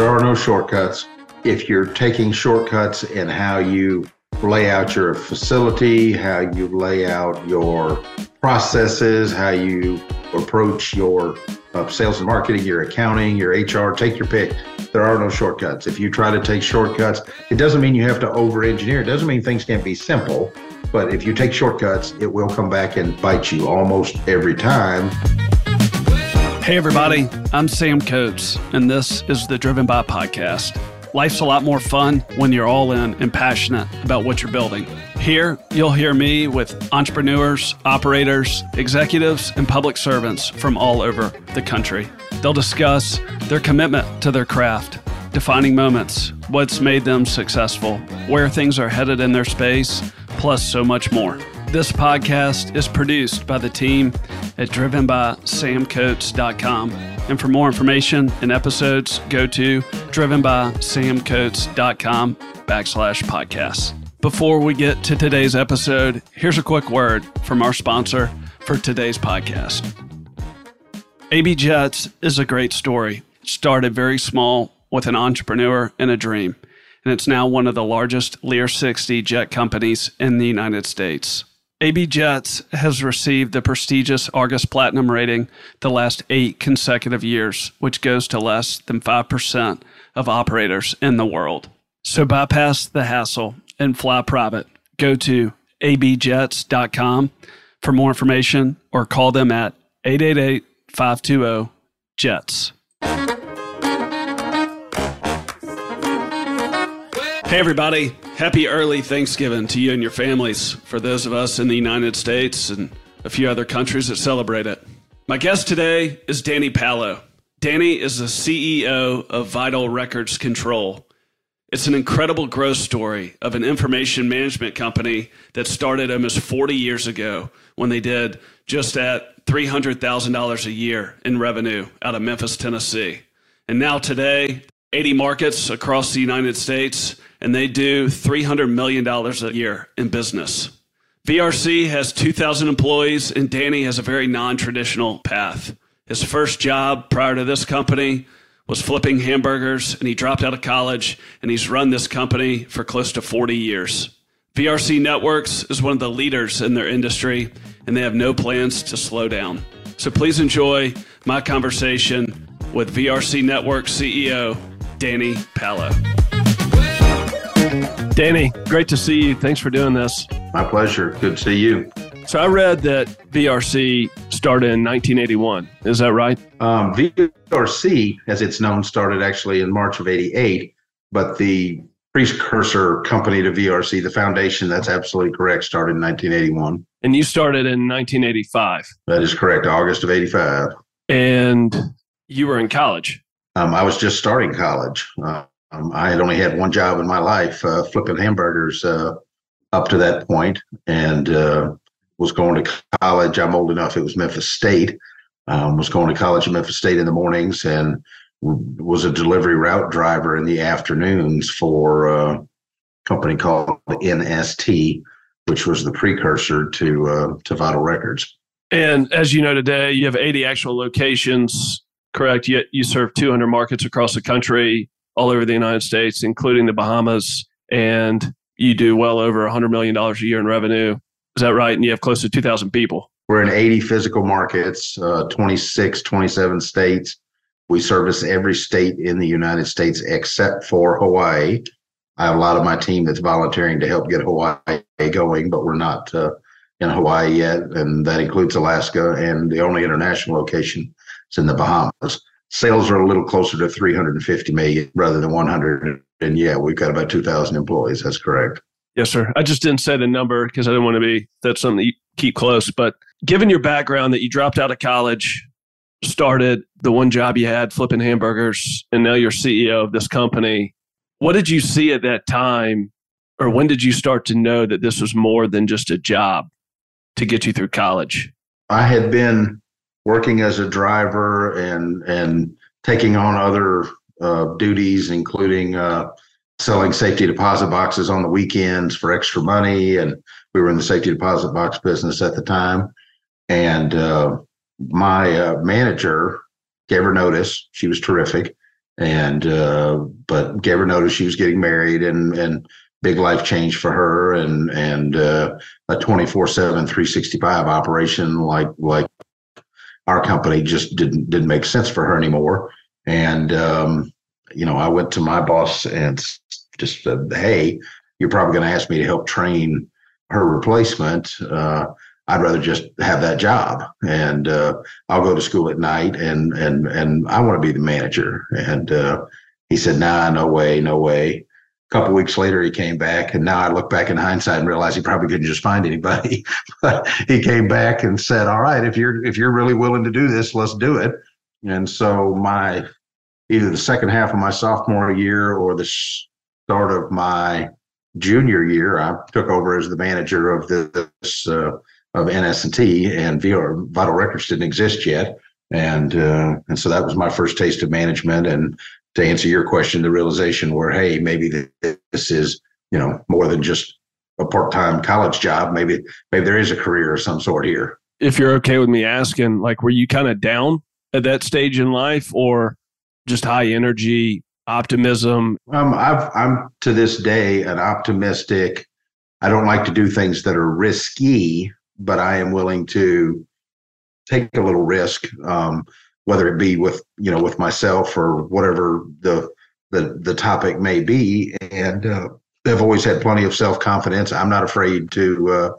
There are no shortcuts. If you're taking shortcuts in how you lay out your facility, how you lay out your processes, how you approach your uh, sales and marketing, your accounting, your HR, take your pick. There are no shortcuts. If you try to take shortcuts, it doesn't mean you have to over engineer. It doesn't mean things can't be simple. But if you take shortcuts, it will come back and bite you almost every time. Hey, everybody, I'm Sam Coates, and this is the Driven By Podcast. Life's a lot more fun when you're all in and passionate about what you're building. Here, you'll hear me with entrepreneurs, operators, executives, and public servants from all over the country. They'll discuss their commitment to their craft, defining moments, what's made them successful, where things are headed in their space, plus so much more. This podcast is produced by the team at drivenbysamcoates.com. And for more information and episodes, go to drivenbysamcoates.com backslash podcasts. Before we get to today's episode, here's a quick word from our sponsor for today's podcast. AB Jets is a great story. It started very small with an entrepreneur and a dream, and it's now one of the largest Lear 60 jet companies in the United States. AB Jets has received the prestigious Argus Platinum rating the last eight consecutive years, which goes to less than 5% of operators in the world. So bypass the hassle and fly private. Go to abjets.com for more information or call them at 888 520 JETS. Hey, everybody. Happy early Thanksgiving to you and your families, for those of us in the United States and a few other countries that celebrate it. My guest today is Danny Palo. Danny is the CEO of Vital Records Control. It's an incredible growth story of an information management company that started almost 40 years ago when they did just at $300,000 a year in revenue out of Memphis, Tennessee. And now today, 80 markets across the United States and they do $300 million a year in business. VRC has 2,000 employees, and Danny has a very non traditional path. His first job prior to this company was flipping hamburgers, and he dropped out of college, and he's run this company for close to 40 years. VRC Networks is one of the leaders in their industry, and they have no plans to slow down. So please enjoy my conversation with VRC Network CEO, Danny Palo. Danny, great to see you. Thanks for doing this. My pleasure. Good to see you. So I read that VRC started in 1981. Is that right? Um, VRC, as it's known, started actually in March of 88, but the precursor company to VRC, the foundation, that's absolutely correct, started in 1981. And you started in 1985. That is correct, August of 85. And you were in college. Um, I was just starting college. Uh, um, I had only had one job in my life, uh, flipping hamburgers uh, up to that point, and uh, was going to college. I'm old enough; it was Memphis State. Um, was going to college at Memphis State in the mornings, and was a delivery route driver in the afternoons for a company called NST, which was the precursor to uh, to Vital Records. And as you know today, you have 80 actual locations. Correct. Yet you serve 200 markets across the country all over the United States, including the Bahamas, and you do well over $100 million a year in revenue. Is that right? And you have close to 2,000 people. We're in 80 physical markets, uh, 26, 27 states. We service every state in the United States except for Hawaii. I have a lot of my team that's volunteering to help get Hawaii going, but we're not uh, in Hawaii yet. And that includes Alaska. And the only international location is in the Bahamas. Sales are a little closer to 350 million rather than 100 and yeah we've got about 2000 employees. That's correct. Yes sir. I just didn't say the number because i didn't want to be that's something that you keep close. But given your background that you dropped out of college started the one job you had flipping hamburgers and now you're ceo of this company what did you see at that time? Or when did you start to know that this was more than just a job to get you through college? I had been working as a driver and and taking on other uh, duties, including uh, selling safety deposit boxes on the weekends for extra money. And we were in the safety deposit box business at the time. And uh, my uh, manager gave her notice. She was terrific and uh, but gave her notice she was getting married and and big life change for her and and uh, a 24 7 365 operation like like our company just didn't didn't make sense for her anymore and um, you know i went to my boss and just said hey you're probably going to ask me to help train her replacement uh, I'd rather just have that job, and uh, I'll go to school at night, and and and I want to be the manager. And uh, he said, "Nah, no way, no way." Couple weeks later, he came back, and now I look back in hindsight and realize he probably couldn't just find anybody. but he came back and said, "All right, if you're if you're really willing to do this, let's do it." And so my either the second half of my sophomore year or the start of my junior year, I took over as the manager of this uh, of NS&T and VR Vital Records didn't exist yet. And, uh, and so that was my first taste of management. And to answer your question, the realization where, hey, maybe this is, you know, more than just a part-time college job. Maybe, maybe there is a career of some sort here. If you're okay with me asking, like, were you kind of down at that stage in life or just high energy, optimism? Um, I've, I'm to this day an optimistic. I don't like to do things that are risky, but I am willing to take a little risk, um, whether it be with you know with myself or whatever the the the topic may be. And uh, I've always had plenty of self confidence. I'm not afraid to uh,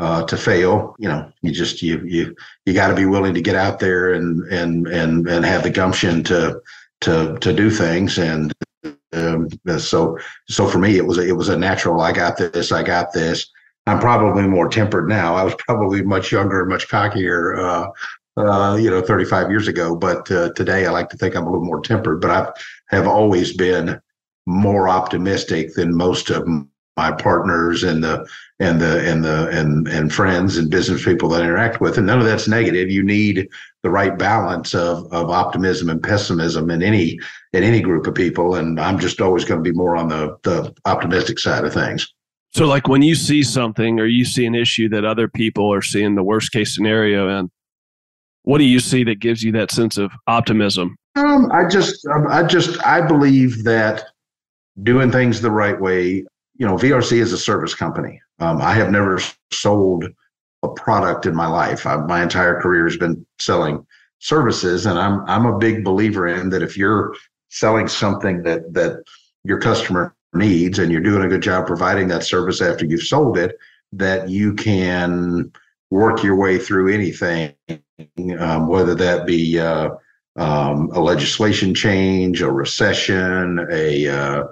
uh, to fail. You know, you just you you you got to be willing to get out there and and and and have the gumption to to to do things and. Um, so, so for me, it was a, it was a natural. I got this. I got this I'm probably more tempered now. I was probably much younger, much cockier, uh, uh, you know, 35 years ago. But uh, today, I like to think I'm a little more tempered. But I have always been more optimistic than most of my partners and the and the and the and and friends and business people that I interact with. And none of that's negative. You need the right balance of of optimism and pessimism in any in any group of people. And I'm just always going to be more on the the optimistic side of things. So, like when you see something or you see an issue that other people are seeing the worst case scenario in, what do you see that gives you that sense of optimism? Um, I just, um, I just, I believe that doing things the right way. You know, VRC is a service company. Um, I have never sold a product in my life. I, my entire career has been selling services, and I'm I'm a big believer in that. If you're selling something that that your customer needs and you're doing a good job providing that service after you've sold it, that you can work your way through anything, um, whether that be uh, um, a legislation change, a recession, a uh,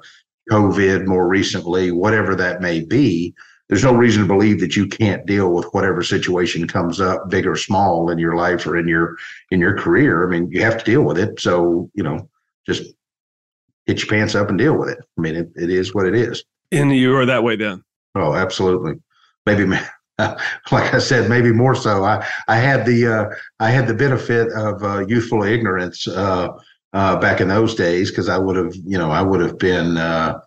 COVID more recently, whatever that may be. There's no reason to believe that you can't deal with whatever situation comes up, big or small, in your life or in your in your career. I mean, you have to deal with it. So you know, just get your pants up and deal with it. I mean, it, it is what it is. And you are that way then? Oh, absolutely. Maybe, like I said, maybe more so. I, I had the uh, I had the benefit of uh, youthful ignorance uh, uh back in those days because I would have, you know, I would have been, uh,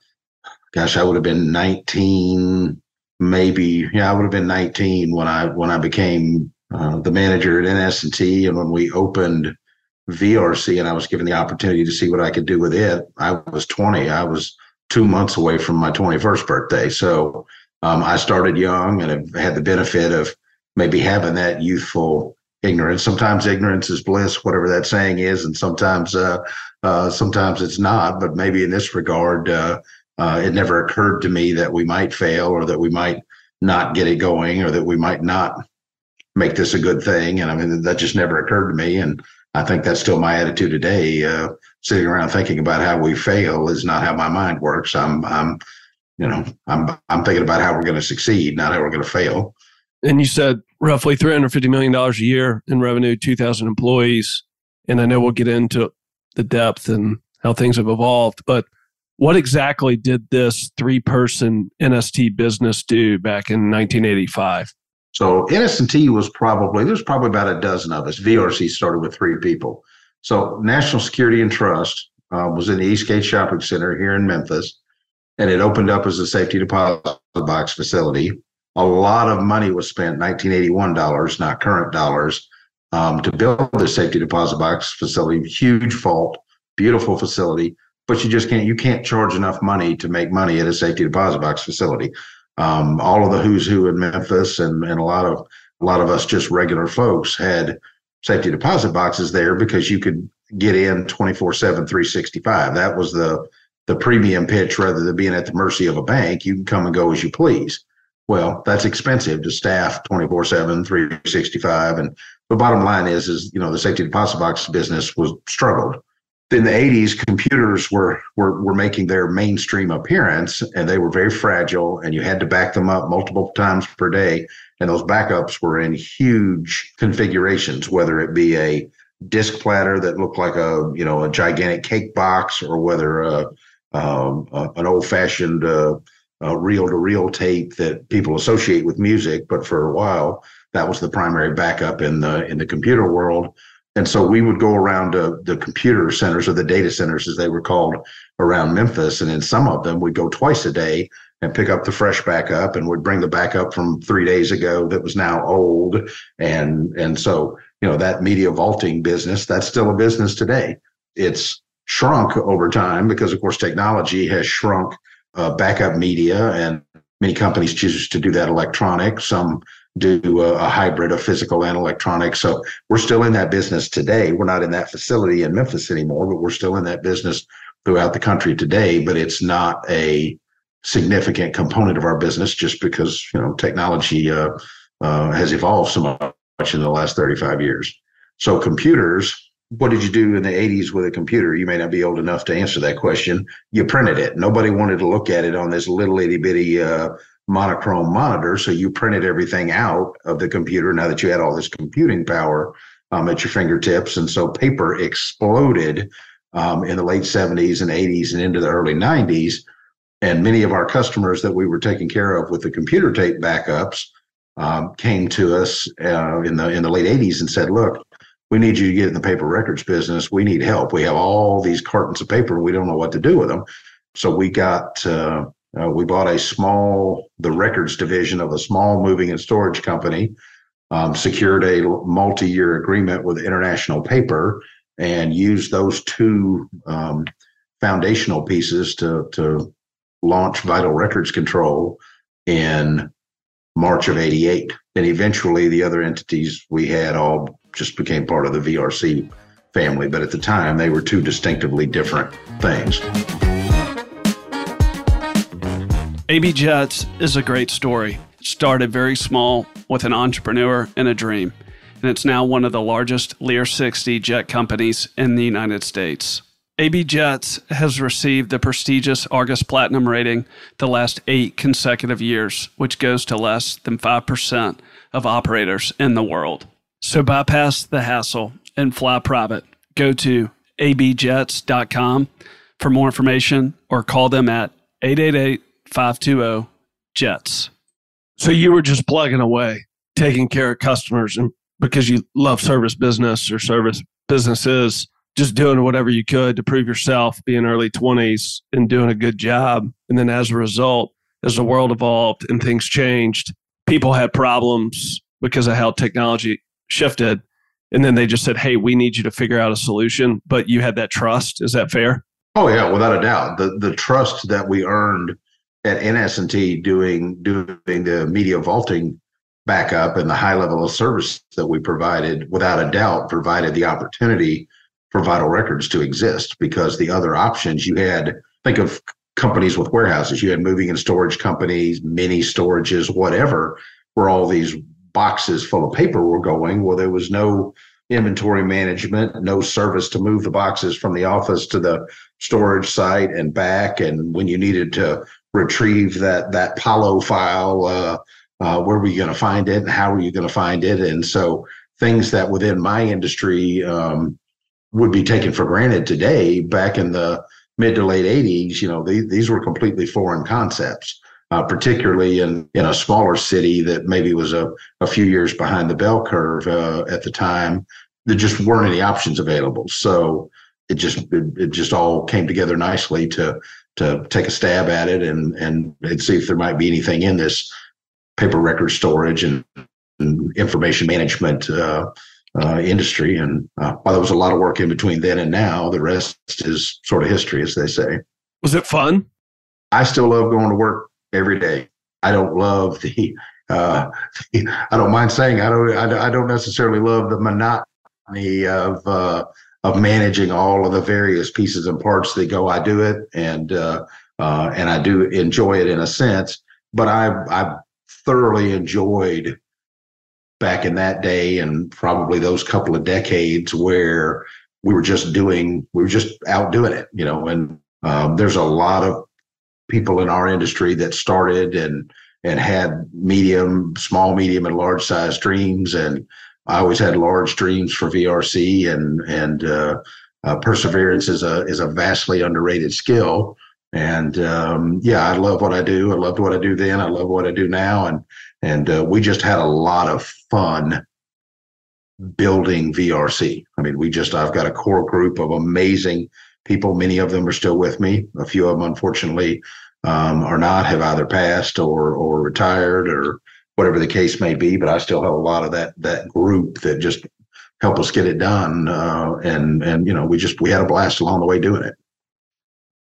gosh, I would have been 19, maybe. Yeah, I would have been 19 when I when I became the manager at NS&T and when we opened VRC and I was given the opportunity to see what I could do with it. I was 20. I was two months away from my 21st birthday. So um, I started young and have had the benefit of maybe having that youthful ignorance. Sometimes ignorance is bliss, whatever that saying is, and sometimes uh, uh, sometimes it's not. But maybe in this regard, uh, uh it never occurred to me that we might fail or that we might not get it going or that we might not make this a good thing. And I mean, that just never occurred to me. And I think that's still my attitude today. Uh, sitting around thinking about how we fail is not how my mind works. I'm, I'm, you know, I'm, I'm thinking about how we're going to succeed, not how we're going to fail. And you said roughly $350 million a year in revenue, 2,000 employees. And I know we'll get into the depth and how things have evolved, but what exactly did this three person NST business do back in 1985? So NS&T was probably, there's probably about a dozen of us. VRC started with three people. So National Security and Trust uh, was in the Eastgate Shopping Center here in Memphis, and it opened up as a safety deposit box facility. A lot of money was spent, 1981 dollars, not current dollars, um, to build the safety deposit box facility. Huge fault beautiful facility, but you just can't you can't charge enough money to make money at a safety deposit box facility. Um, all of the who's who in Memphis and, and a lot of a lot of us just regular folks had safety deposit boxes there because you could get in 24 7 365 that was the the premium pitch rather than being at the mercy of a bank you can come and go as you please. Well that's expensive to staff 24 7 365 and the bottom line is is you know the safety deposit box business was struggled. In the 80s computers were, were were making their mainstream appearance and they were very fragile and you had to back them up multiple times per day and those backups were in huge configurations whether it be a disc platter that looked like a you know a gigantic cake box or whether uh, um, uh, an old fashioned uh, reel to reel tape that people associate with music but for a while that was the primary backup in the in the computer world. And so we would go around to the computer centers or the data centers as they were called around memphis and in some of them we'd go twice a day and pick up the fresh backup and would bring the backup from three days ago that was now old. And and so you know that media vaulting business that's still a business today. It's shrunk over time because of course technology has shrunk uh, backup media and many companies choose to do that electronic. Some do a, a hybrid of physical and electronic. So we're still in that business today. We're not in that facility in memphis anymore but we're still in that business throughout the country today. But it's not a significant component of our business just because you know technology uh, uh, has evolved so much in the last 35 years. So computers what did you do in the 80s with a computer? You may not be old enough to answer that question. You printed it. Nobody wanted to look at it on this little itty bitty uh, monochrome monitor. So you printed everything out of the computer now that you had all this computing power um, at your fingertips. And so paper exploded um, in the late 70s and 80s and into the early 90s. And many of our customers that we were taking care of with the computer tape backups um, came to us uh, in the in the late 80s and said, "Look, we need you to get in the paper records business. We need help. We have all these cartons of paper. We don't know what to do with them. So we got, uh, uh, we bought a small, the records division of a small moving and storage company, um, secured a multi year agreement with International Paper, and used those two um, foundational pieces to, to launch Vital Records Control in March of 88. And eventually the other entities we had all just became part of the VRC family. But at the time, they were two distinctively different things. AB Jets is a great story. It started very small with an entrepreneur and a dream, and it's now one of the largest Lear 60 jet companies in the United States. AB Jets has received the prestigious Argus Platinum rating the last eight consecutive years, which goes to less than 5% of operators in the world. So bypass the hassle and fly private. Go to abjets.com for more information or call them at 888 520 JETS. So you were just plugging away, taking care of customers and because you love service business or service businesses, just doing whatever you could to prove yourself, being early 20s and doing a good job. And then as a result, as the world evolved and things changed, people had problems because of how technology shifted. And then they just said hey we need you to figure out a solution but you had that trust. Is that fair? Oh yeah without a doubt. The the trust that we earned at ns&t doing doing the media vaulting backup and the high level of service that we provided without a doubt provided the opportunity for vital records to exist because the other options you had think of companies with warehouses. You had moving and storage companies mini storages whatever where all these boxes full of paper were going. Well, there was no inventory management, no service to move the boxes from the office to the storage site and back. And when you needed to retrieve that that Palo file, uh, uh, where were you going to find it? And how were you going to find it? And so things that within my industry um, would be taken for granted today, back in the mid to late 80s, you know, these, these were completely foreign concepts uh, particularly in, in a smaller city that maybe was a, a few years behind the bell curve uh, at the time. There just weren't any options available. So it just it, it, just all came together nicely to to take a stab at it and and, and see if there might be anything in this paper record storage and, and information management uh, uh, industry. And uh, while there was a lot of work in between then and now, the rest is sort of history, as they say. Was it fun? I still love going to work every day. I don't love the. Uh, I don't mind saying I don't. I, don't necessarily love the monotony of uh, of managing all of the various pieces and parts that go. I do it, and uh, uh, and I do enjoy it in a sense. But I I thoroughly enjoyed back in that day and probably those couple of decades where we were just doing we were just out doing it, you know. And um, there's a lot of people in our industry that started and and had medium, small, medium, and large size dreams. And I always had large dreams for VRC, and and uh, uh, perseverance is a is a vastly underrated skill. And um, yeah, I love what I do. I loved what I do then. I love what I do now, and and uh, we just had a lot of fun building VRC. I mean, we just I've got a core group of amazing people. Many of them are still with me. A few of them, unfortunately, um, or not have either passed or or retired or whatever the case may be. But I still have a lot of that that group that just help us get it done. Uh, and and you know we just we had a blast along the way doing it.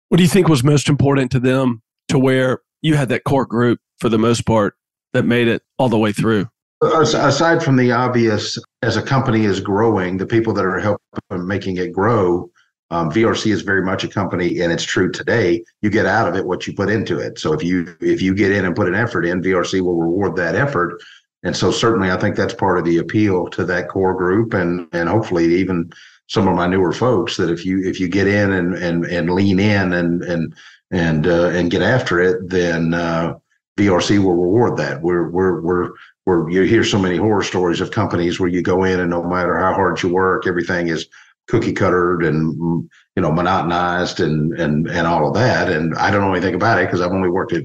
What do you think was most important to them to where you had that core group for the most part that made it all the way through? Aside from the obvious, as a company is growing, the people that are helping making it grow um, VRC is very much a company, and it's true today. You get out of it what you put into it. So if you if you get in and put an effort in, VRC will reward that effort. And so certainly, I think that's part of the appeal to that core group, and and hopefully even some of my newer folks that if you if you get in and and and lean in and and and uh, and get after it, then uh, VRC will reward that. We're we're we're we're you hear so many horror stories of companies where you go in and no matter how hard you work, everything is cookie cuttered and you know monotonized and and and all of that. And I don't know anything about it because I've only worked at,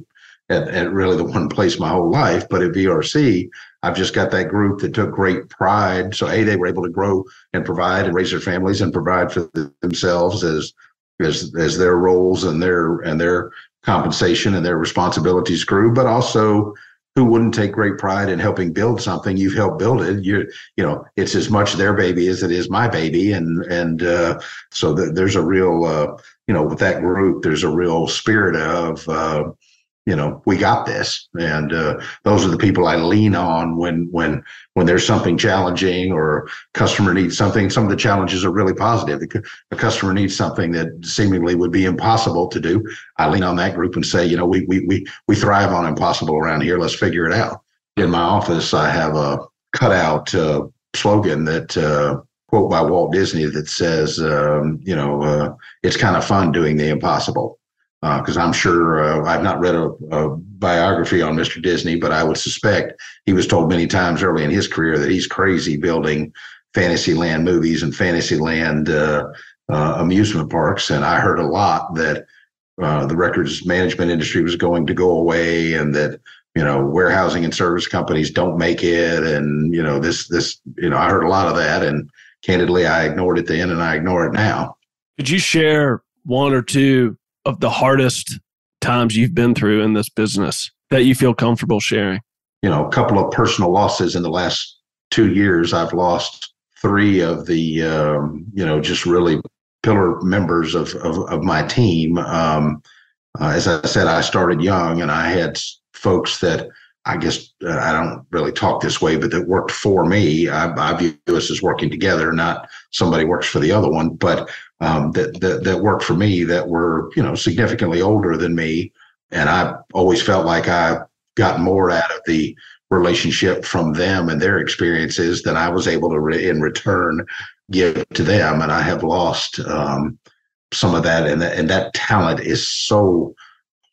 at, at really the one place my whole life. But at VRC, I've just got that group that took great pride. So a they were able to grow and provide and raise their families and provide for themselves as as as their roles and their and their compensation and their responsibilities grew, but also who wouldn't take great pride in helping build something? You've helped build it. You you know it's as much their baby as it is my baby. And and uh, so th- there's a real uh, you know with that group there's a real spirit of uh, you know we got this. And uh, those are the people i lean on when when when there's something challenging or customer needs something. Some of the challenges are really positive. A customer needs something that seemingly would be impossible to do. I lean on that group and say you know we we we, we thrive on impossible around here. Let's figure it out. In my office i have a cutout uh, slogan that uh, quote by walt disney that says um, you know uh, it's kind of fun doing the impossible because uh, I'm sure uh, I've not read a, a, biography on Mr. Disney, but I would suspect he was told many times early in his career that he's crazy building Fantasyland movies and Fantasyland uh, uh, amusement parks. And I heard a lot that uh, the records management industry was going to go away, and that you know warehousing and service companies don't make it, and you know this this you know I heard a lot of that, and candidly I ignored it then, and I ignore it now. Could you share one or two of the hardest times you've been through in this business that you feel comfortable sharing? You know, a couple of personal losses in the last two years. I've lost three of the, um, you know, just really pillar members of, of, of my team. Um, uh, as I said, I started young and I had folks that I guess uh, I don't really talk this way, but that worked for me. I, I view us as working together, not somebody works for the other one, but um, that, that that worked for me that were you know significantly older than me, and I always felt like I got more out of the relationship from them and their experiences than I was able to re- in return give to them, and I have lost um, some of that, and that, and that talent is so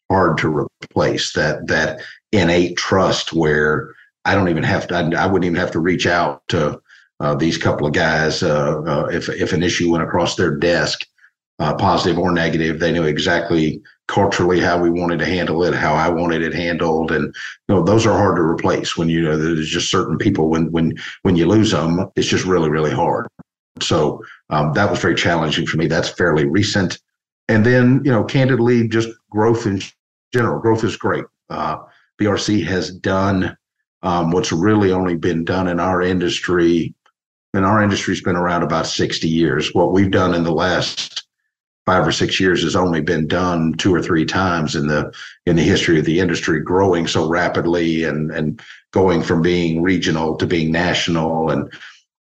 hard to replace that that innate trust where I don't even have to, I, I wouldn't even have to reach out to uh, these couple of guys. Uh, uh, if, if an issue went across their desk, uh, positive or negative, they knew exactly culturally how we wanted to handle it, how I wanted it handled. And, you know, those are hard to replace when, you know, there's just certain people when, when, when you lose them, it's just really, really hard. So um, that was very challenging for me. That's fairly recent. And then, you know, candidly, just growth in general, growth is great. Uh, VRC has done um, what's really only been done in our industry and our industry's been around about 60 years. What we've done in the last five or six years has only been done two or three times in the in the history of the industry, growing so rapidly and and going from being regional to being national and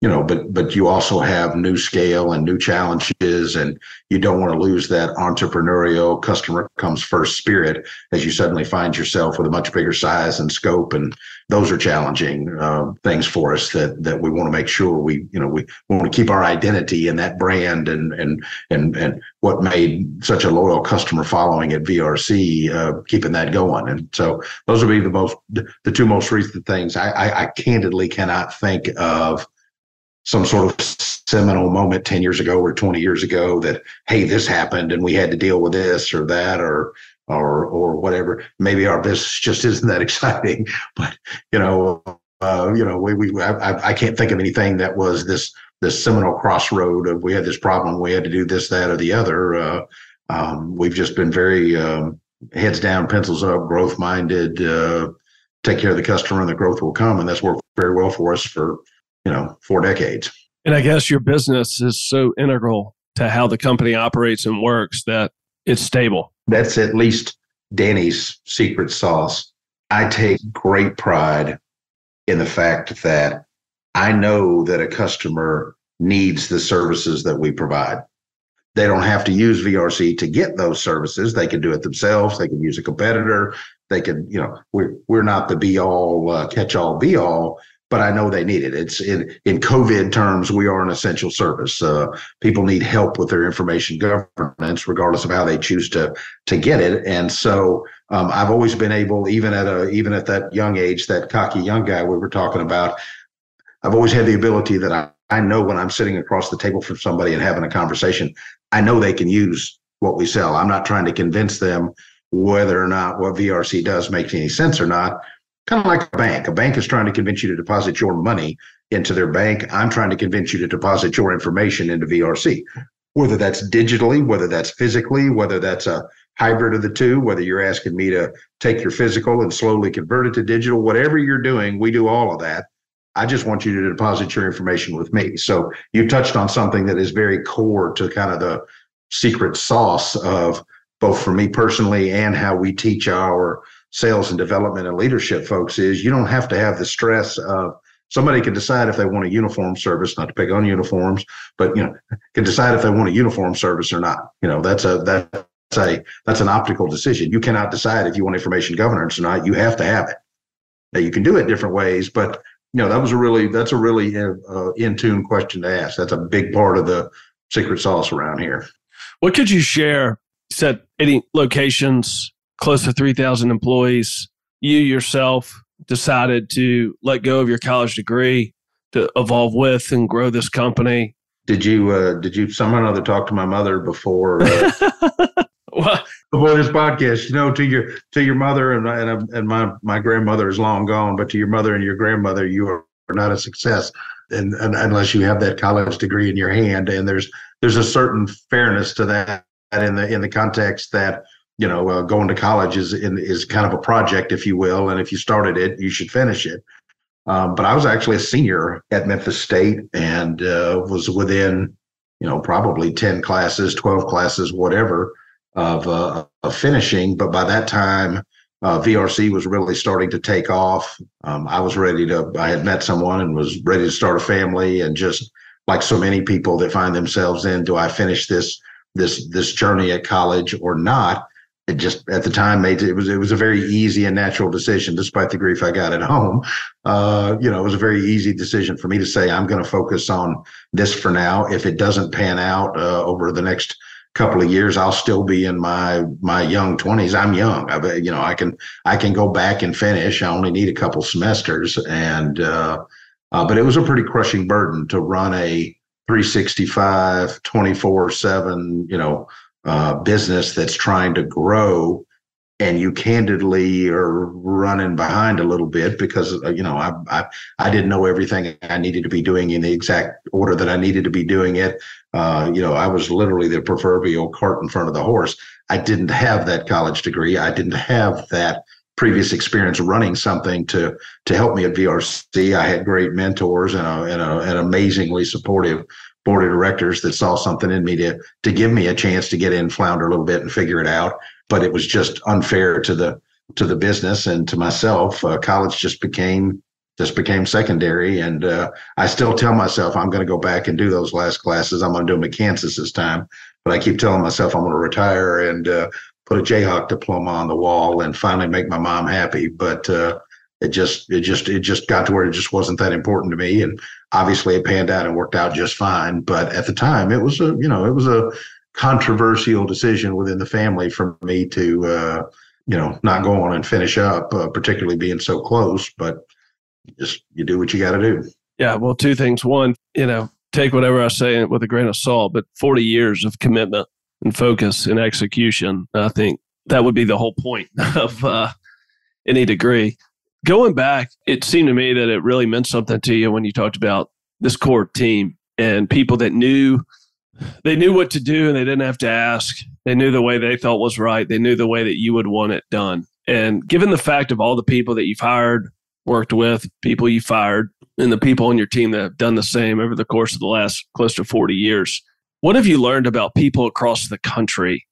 you know but but you also have new scale and new challenges and you don't want to lose that entrepreneurial customer comes first spirit as you suddenly find yourself with a much bigger size and scope and those are challenging uh, things for us that that we want to make sure we you know we want to keep our identity in that brand and and and and what made such a loyal customer following at VRC uh, keeping that going. And so those would be the most the two most recent things. I, I, I candidly cannot think of some sort of seminal moment 10 years ago or 20 years ago that hey this happened and we had to deal with this or that or or or whatever. Maybe our business just isn't that exciting but you know uh, you know we, we I, I can't think of anything that was this this seminal crossroad of we had this problem we had to do this that or the other. Uh, um, we've just been very um, heads down pencils up growth minded uh, take care of the customer and the growth will come and that's worked very well for us for you know, four decades. And I guess your business is so integral to how the company operates and works that it's stable. That's at least Danny's secret sauce. I take great pride in the fact that I know that a customer needs the services that we provide. They don't have to use VRC to get those services. They can do it themselves. They can use a competitor. They can, you know, we're we're not the be all uh, catch all be all, but I know they need it. It's in in COVID terms, we are an essential service. Uh, people need help with their information governance, regardless of how they choose to to get it. And so, um, I've always been able, even at a even at that young age, that cocky young guy we were talking about, I've always had the ability that I, I know when I'm sitting across the table from somebody and having a conversation, I know they can use what we sell. I'm not trying to convince them whether or not what VRC does makes any sense or not kind of like a bank. A bank is trying to convince you to deposit your money into their bank. I'm trying to convince you to deposit your information into VRC, whether that's digitally, whether that's physically, whether that's a hybrid of the two, whether you're asking me to take your physical and slowly convert it to digital, whatever you're doing, we do all of that. I just want you to deposit your information with me. So you touched on something that is very core to kind of the secret sauce of both for me personally and how we teach our sales and development and leadership folks is you don't have to have the stress of somebody can decide if they want a uniform service not to pick on uniforms but you know can decide if they want a uniform service or not. You know that's a that's a that's an optical decision. You cannot decide if you want information governance or not. You have to have it. Now you can do it different ways but you know that was a really that's a really uh, in tune question to ask. That's a big part of the secret sauce around here. What could you share? Said any locations close to 3,000 employees. You yourself decided to let go of your college degree to evolve with and grow this company. Did you uh, did you somehow or other talk to my mother before uh, well, before this podcast? You know, to your to your mother and and and my my grandmother is long gone, but to your mother and your grandmother, you are not a success, and, and unless you have that college degree in your hand. And there's there's a certain fairness to that in the in the context that you know, uh, going to college is is kind of a project, if you will, and if you started it, you should finish it. Um, but I was actually a senior at Memphis State and uh, was within, you know, probably ten classes, twelve classes, whatever, of uh, of finishing. But by that time, uh, VRC was really starting to take off. Um, I was ready to. I had met someone and was ready to start a family, and just like so many people that find themselves in, do I finish this this this journey at college or not? It just at the time made it was it was a very easy and natural decision despite the grief I got at home. Uh, you know, it was a very easy decision for me to say I'm going to focus on this for now. If it doesn't pan out uh, over the next couple of years, I'll still be in my my young 20s. I'm young. I, you know, I can I can go back and finish. I only need a couple semesters, and uh, uh but it was a pretty crushing burden to run a 365 24 7 you know uh, business that's trying to grow and you candidly are running behind a little bit because uh, you know I, I I didn't know everything I needed to be doing in the exact order that I needed to be doing it. Uh, you know, I was literally the proverbial cart in front of the horse. I didn't have that college degree. I didn't have that previous experience running something to to help me at VRC. I had great mentors and a, and, a, and amazingly supportive board of directors that saw something in me to to give me a chance to get in, flounder a little bit, and figure it out. But it was just unfair to the to the business and to myself. Uh, college just became just became secondary, and uh, I still tell myself I'm going to go back and do those last classes. I'm going to do them at Kansas this time, but I keep telling myself I'm going to retire and uh, put a Jayhawk diploma on the wall and finally make my mom happy. But uh, it just it just it just got to where it just wasn't that important to me, and obviously it panned out and worked out just fine. But at the time, it was a you know it was a controversial decision within the family for me to uh, you know not go on and finish up, uh, particularly being so close. But just you do what you got to do. Yeah, well, two things. One, you know, take whatever I say with a grain of salt, but 40 years of commitment and focus and execution, I think that would be the whole point of uh, any degree. Going back, it seemed to me that it really meant something to you when you talked about this core team and people that knew they knew what to do and they didn't have to ask. They knew the way they thought was right. They knew the way that you would want it done. And given the fact of all the people that you've hired, worked with, people you fired, and the people on your team that have done the same over the course of the last close to 40 years, what have you learned about people across the country?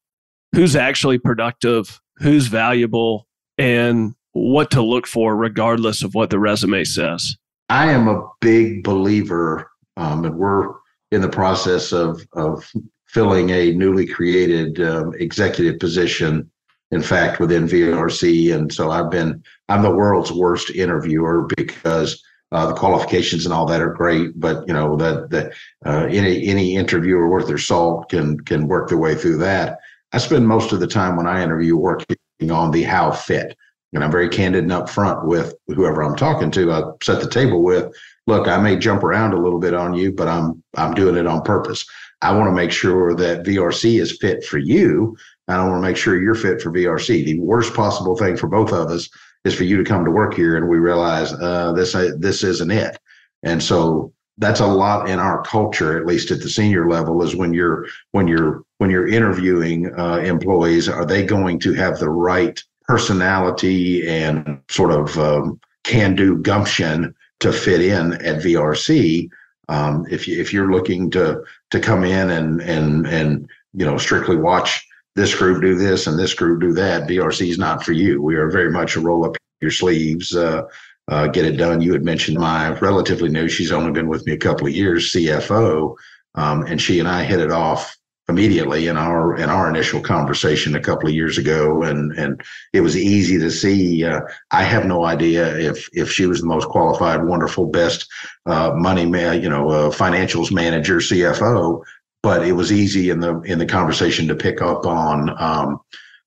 Who's actually productive? Who's valuable? And what to look for, regardless of what the resume says? I am a big believer, um, and we're in the process of, of filling a newly created um, executive position in fact, within VRC. And so I've been, I'm the world's worst interviewer because uh, the qualifications and all that are great, but you know that that uh, any any interviewer worth their salt can can work their way through that. I spend most of the time when I interview working on the how fit, and I'm very candid and upfront with whoever I'm talking to. I set the table with, look, I may jump around a little bit on you, but I'm I'm doing it on purpose. I want to make sure that VRC is fit for you And I want to make sure you're fit for VRC. The worst possible thing for both of us is for you to come to work here and we realize uh, this uh, this isn't it. And so that's a lot in our culture, at least at the senior level, is when you're when you're when you're interviewing uh, employees, are they going to have the right personality and sort of um, can-do gumption to fit in at VRC? Um, if you if you're looking to to come in and and and you know strictly watch this group do this and this group do that. VRC is not for you. We are very much a roll up your sleeves, uh, uh, get it done. You had mentioned my relatively new, she's only been with me a couple of years, CFO. Um, and she and I hit it off immediately in our in our initial conversation a couple of years ago and and it was easy to see uh, i have no idea if if she was the most qualified wonderful best uh, money man you know uh, financials manager cfo but it was easy in the in the conversation to pick up on um,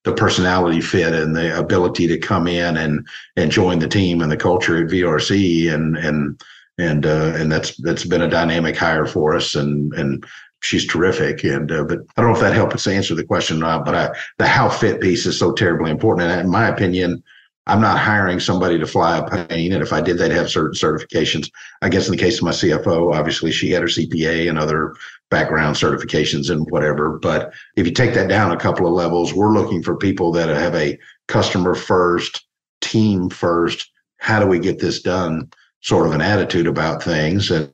the personality fit and the ability to come in and and join the team and the culture at VRC and and and uh, and that's that's been a dynamic hire for us and and she's terrific and uh, but I don't know if that helps answer the question or not. but I, the how fit piece is so terribly important and in my opinion I'm not hiring somebody to fly a plane. And if I did, they'd have certain certifications. I guess in the case of my CFO, obviously she had her CPA and other background certifications and whatever. But if you take that down a couple of levels, we're looking for people that have a customer first, team first. How do we get this done? Sort of an attitude about things. And,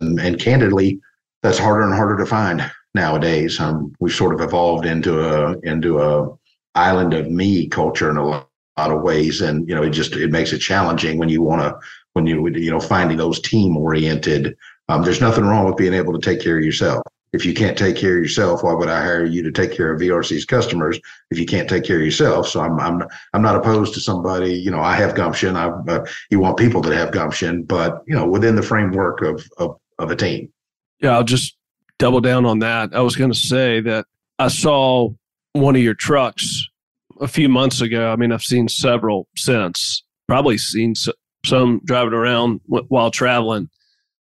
and, and candidly, that's harder and harder to find nowadays. Um, we've sort of evolved into a, into a island of me culture in a lot lot of ways. And you know it just it makes it challenging when you want to when you you know finding those team oriented um, there's nothing wrong with being able to take care of yourself. If you can't take care of yourself why would i hire you to take care of vrc's customers if you can't take care of yourself? So i'm i'm, I'm not opposed to somebody you know i have gumption. I uh, you want people that have gumption but you know within the framework of of, of a team yeah i'll just double down on that i was going to say that i saw one of your trucks a few months ago. I mean, I've seen several since, probably seen some driving around while traveling.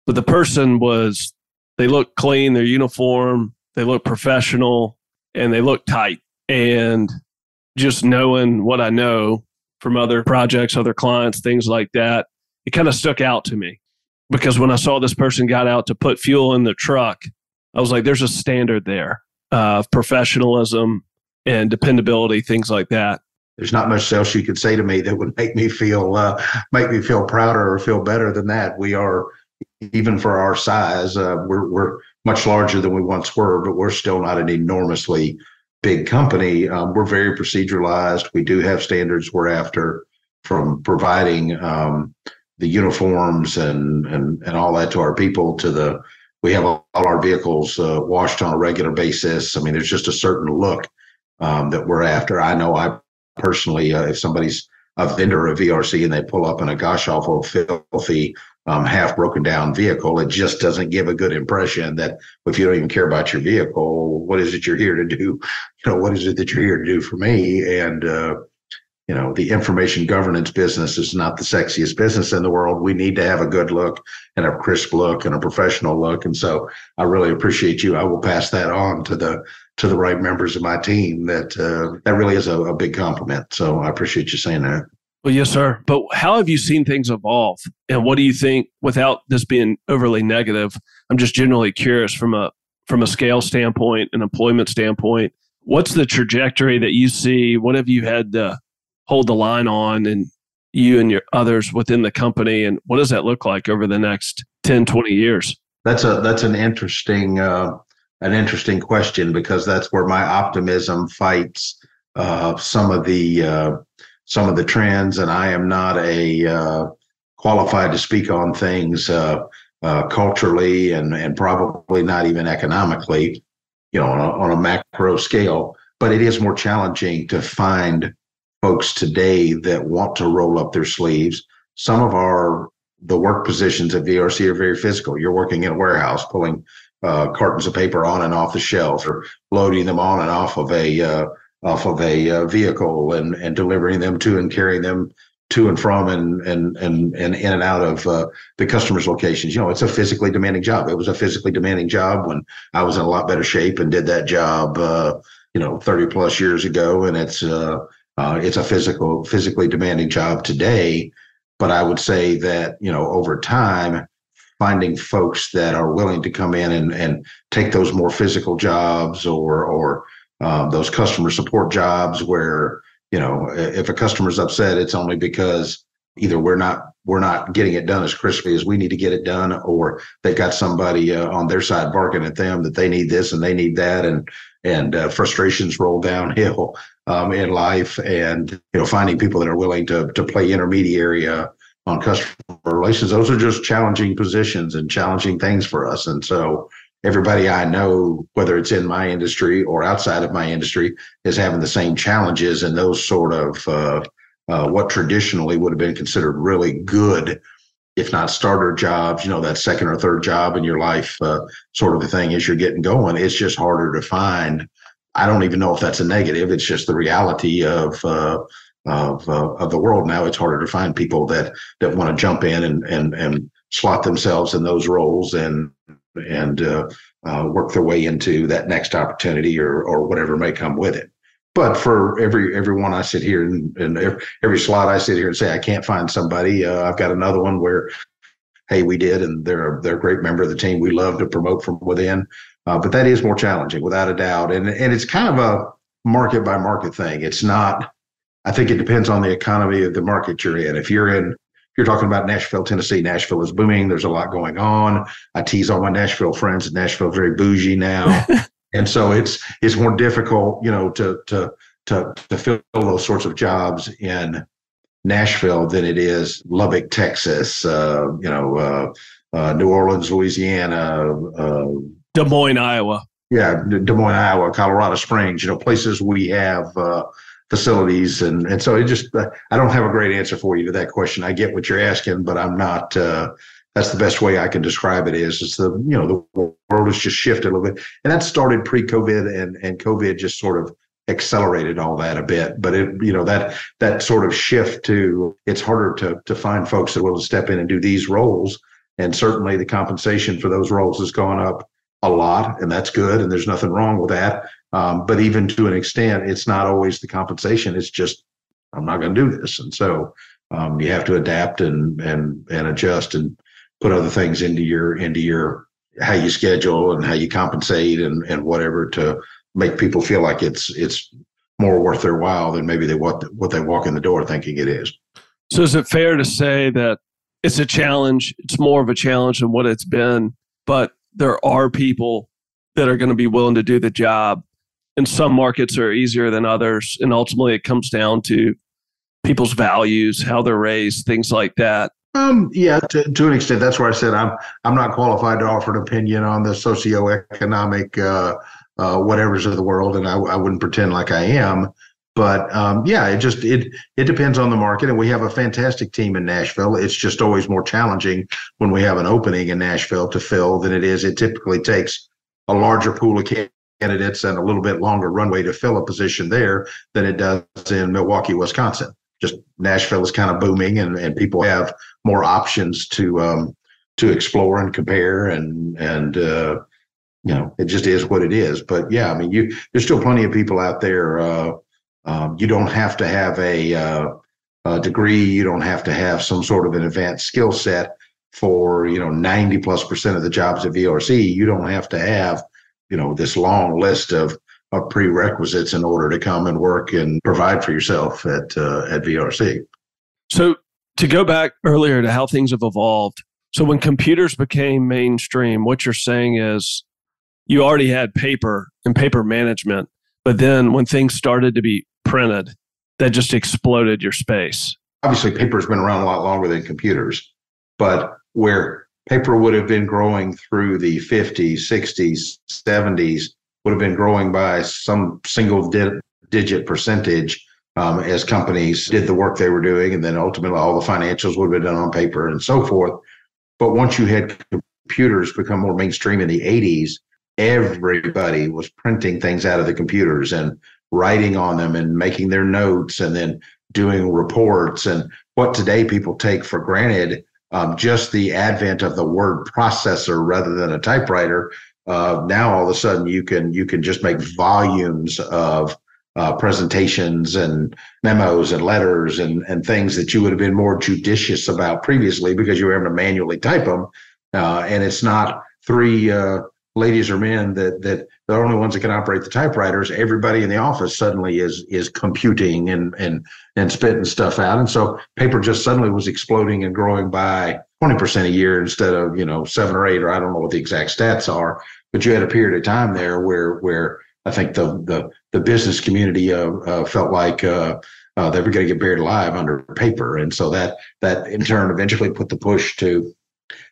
But the person was, they look clean, their uniform, they look professional, and they look tight. And just knowing what I know from other projects, other clients, things like that, it kind of stuck out to me because when I saw this person got out to put fuel in the truck, I was like, there's a standard there of professionalism and dependability, things like that. there's not much else you could say to me that would make me feel uh, make me feel prouder or feel better than that. We are even for our size, uh, we're we're much larger than we once were, but we're still not an enormously big company. Um, we're very proceduralized. We do have standards we're after from providing um, the uniforms and, and and all that to our people to the we have all our vehicles uh, washed on a regular basis. I mean, there's just a certain look um, that we're after. I know I personally, uh, if somebody's a vendor of VRC and they pull up in a gosh awful filthy um, half broken down vehicle, it just doesn't give a good impression that if you don't even care about your vehicle, what is it you're here to do? You know, what is it that you're here to do for me? And, uh, you know, the information governance business is not the sexiest business in the world. We need to have a good look and a crisp look and a professional look. And so I really appreciate you. I will pass that on to the to the right members of my team. That uh, that really is a, a big compliment. So I appreciate you saying that. Well, yes, sir. But how have you seen things evolve? And what do you think, without this being overly negative, I'm just generally curious from a from a scale standpoint, an employment standpoint, what's the trajectory that you see? What have you had to hold the line on and you and your others within the company? And what does that look like over the next 10, 20 years? That's a that's an interesting uh, an interesting question because that's where my optimism fights uh, some of the uh, some of the trends, and I am not a uh, qualified to speak on things uh, uh, culturally and and probably not even economically, you know, on a, on a macro scale. But it is more challenging to find folks today that want to roll up their sleeves. Some of our the work positions at VRC are very physical. You're working in a warehouse, pulling uh, cartons of paper on and off the shelf, or loading them on and off of a uh, off of a uh, vehicle and and delivering them to and carrying them to and from and and and and in and out of uh, the customer's locations. You know, it's a physically demanding job. It was a physically demanding job when I was in a lot better shape and did that job. Uh, you know, thirty plus years ago, and it's uh, it's a physical physically demanding job today. But I would say that you know over time, finding folks that are willing to come in and and take those more physical jobs or or um, those customer support jobs where you know if a customer's upset it's only because either we're not we're not getting it done as crisply as we need to get it done or they've got somebody uh, on their side barking at them that they need this and they need that and and uh, frustrations roll downhill um, in life and you know finding people that are willing to to play intermediary uh, on customer relations those are just challenging positions and challenging things for us and so everybody I know, whether it's in my industry or outside of my industry, is having the same challenges and those sort of uh, uh, what traditionally would have been considered really good, if not starter jobs, you know, that second or third job in your life, uh, sort of the thing as you're getting going. It's just harder to find. I don't even know if that's a negative. It's just the reality of uh, of uh, of the world now. It's harder to find people that that want to jump in and and and slot themselves in those roles and and uh, uh, work their way into that next opportunity or or whatever may come with it. But for every everyone I sit here and, and every, slot I sit here and say I can't find somebody, uh, I've got another one where, hey, we did, and they're they're a great member of the team. We love to promote from within, uh, but that is more challenging without a doubt, and and it's kind of a market by market thing. It's not. I think it depends on the economy of the market you're in. If you're in if you're talking about Nashville, Tennessee. Nashville is booming. There's a lot going on. I tease all my Nashville friends. Nashville's very bougie now, and so it's it's more difficult, you know, to to to to fill those sorts of jobs in Nashville than it is Lubbock, Texas. Uh, you know, uh, uh, New Orleans, Louisiana, uh, Des Moines, Iowa. Yeah, Des Moines, Iowa, Colorado Springs. You know, places we have uh, facilities and and so it just uh, I don't have a great answer for you to that question. I get what you're asking, but I'm not. Uh, that's the best way I can describe it. Is it's the you know the world has just shifted a little bit, and that started pre-COVID, and and COVID just sort of accelerated all that a bit. But it you know that that sort of shift to it's harder to to find folks that will step in and do these roles, and certainly the compensation for those roles has gone up a lot, and that's good, and there's nothing wrong with that. Um, but even to an extent, it's not always the compensation. It's just I'm not going to do this, and so um, you have to adapt and and and adjust and put other things into your into your how you schedule and how you compensate and and whatever to make people feel like it's it's more worth their while than maybe they what what they walk in the door thinking it is. So is it fair to say that it's a challenge? It's more of a challenge than what it's been, but there are people that are going to be willing to do the job. And some markets are easier than others. And ultimately, it comes down to people's values, how they're raised, things like that. Um, yeah, to, to an extent, that's where I said I'm I'm not qualified to offer an opinion on the socioeconomic uh, uh, whatever's of the world, and I, I wouldn't pretend like I am. But um, yeah, it just it it depends on the market, and we have a fantastic team in Nashville. It's just always more challenging when we have an opening in Nashville to fill than it is. It typically takes a larger pool of candidates and a little bit longer runway to fill a position there than it does in Milwaukee, Wisconsin. Just Nashville is kind of booming, and, and people have more options to um, to explore and compare, and and uh, you know it just is what it is. But yeah, I mean, you there's still plenty of people out there. Uh, um, you don't have to have a, uh, a, degree. You don't have to have some sort of an advanced skill set for you know 90 plus percent of the jobs at VRC. You don't have to have you know this long list of of prerequisites in order to come and work and provide for yourself at uh, at VRC. So to go back earlier to how things have evolved. So when computers became mainstream, what you're saying is you already had paper and paper management, but then when things started to be printed, that just exploded your space. Obviously, paper's been around a lot longer than computers, but where paper would have been growing through the 50s, 60s, 70s, would have been growing by some single di- digit percentage um, as companies did the work they were doing. And then ultimately, all the financials would have been done on paper and so forth. But once you had computers become more mainstream in the 80s, everybody was printing things out of the computers and writing on them and making their notes and then doing reports and what today people take for granted um, just the advent of the word processor rather than a typewriter uh, now all of a sudden you can you can just make volumes of uh, presentations and memos and letters and and things that you would have been more judicious about previously because you were having to manually type them uh, and it's not three uh, ladies or men that that the only ones that can operate the typewriters. Everybody in the office suddenly is is computing and and and spitting stuff out, and so paper just suddenly was exploding and growing by twenty percent a year instead of you know seven or eight or I don't know what the exact stats are. But you had a period of time there where where I think the the the business community uh, uh, felt like. Uh, uh, they were going to get buried alive under paper, and so that that in turn eventually put the push to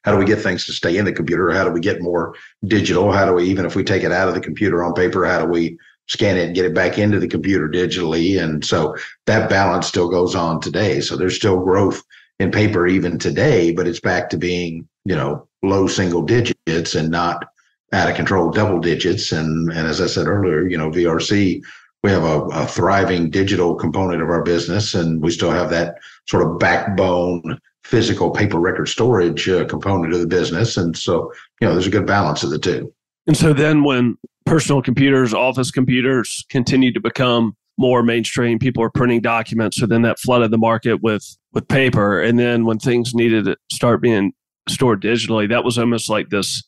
how do we get things to stay in the computer? How do we get more digital? How do we, even if we take it out of the computer on paper, how do we scan it and get it back into the computer digitally? And so that balance still goes on today. So there's still growth in paper even today, but it's back to being, you know, low single digits and not out of control double digits. And and as I said earlier, you know, VRC, we have a, a thriving digital component of our business, and we still have that sort of backbone physical paper record storage uh, component of the business. And so, you know, there's a good balance of the two. And so then when personal computers, office computers continue to become more mainstream, people are printing documents. So then that flooded the market with with paper. And then when things needed to start being stored digitally, that was almost like this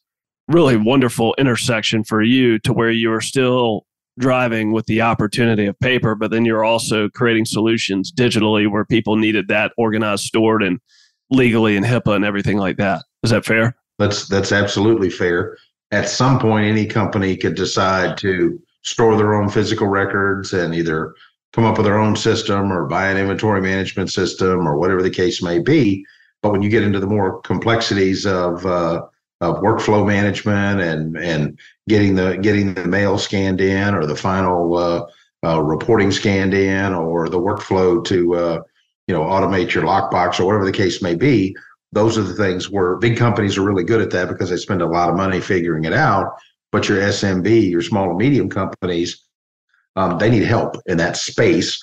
really wonderful intersection for you to where you were still driving with the opportunity of paper, but then you're also creating solutions digitally where people needed that organized, stored, and legally and HIPAA and everything like that. Is that fair? That's that's absolutely fair. At some point, any company could decide to store their own physical records and either come up with their own system or buy an inventory management system or whatever the case may be. But when you get into the more complexities of uh, of workflow management and and getting the getting the mail scanned in or the final uh, uh, reporting scanned in or the workflow to uh, you know, automate your lockbox or whatever the case may be. Those are the things where big companies are really good at that because they spend a lot of money figuring it out. But your SMB, your small and medium companies, um, they need help in that space.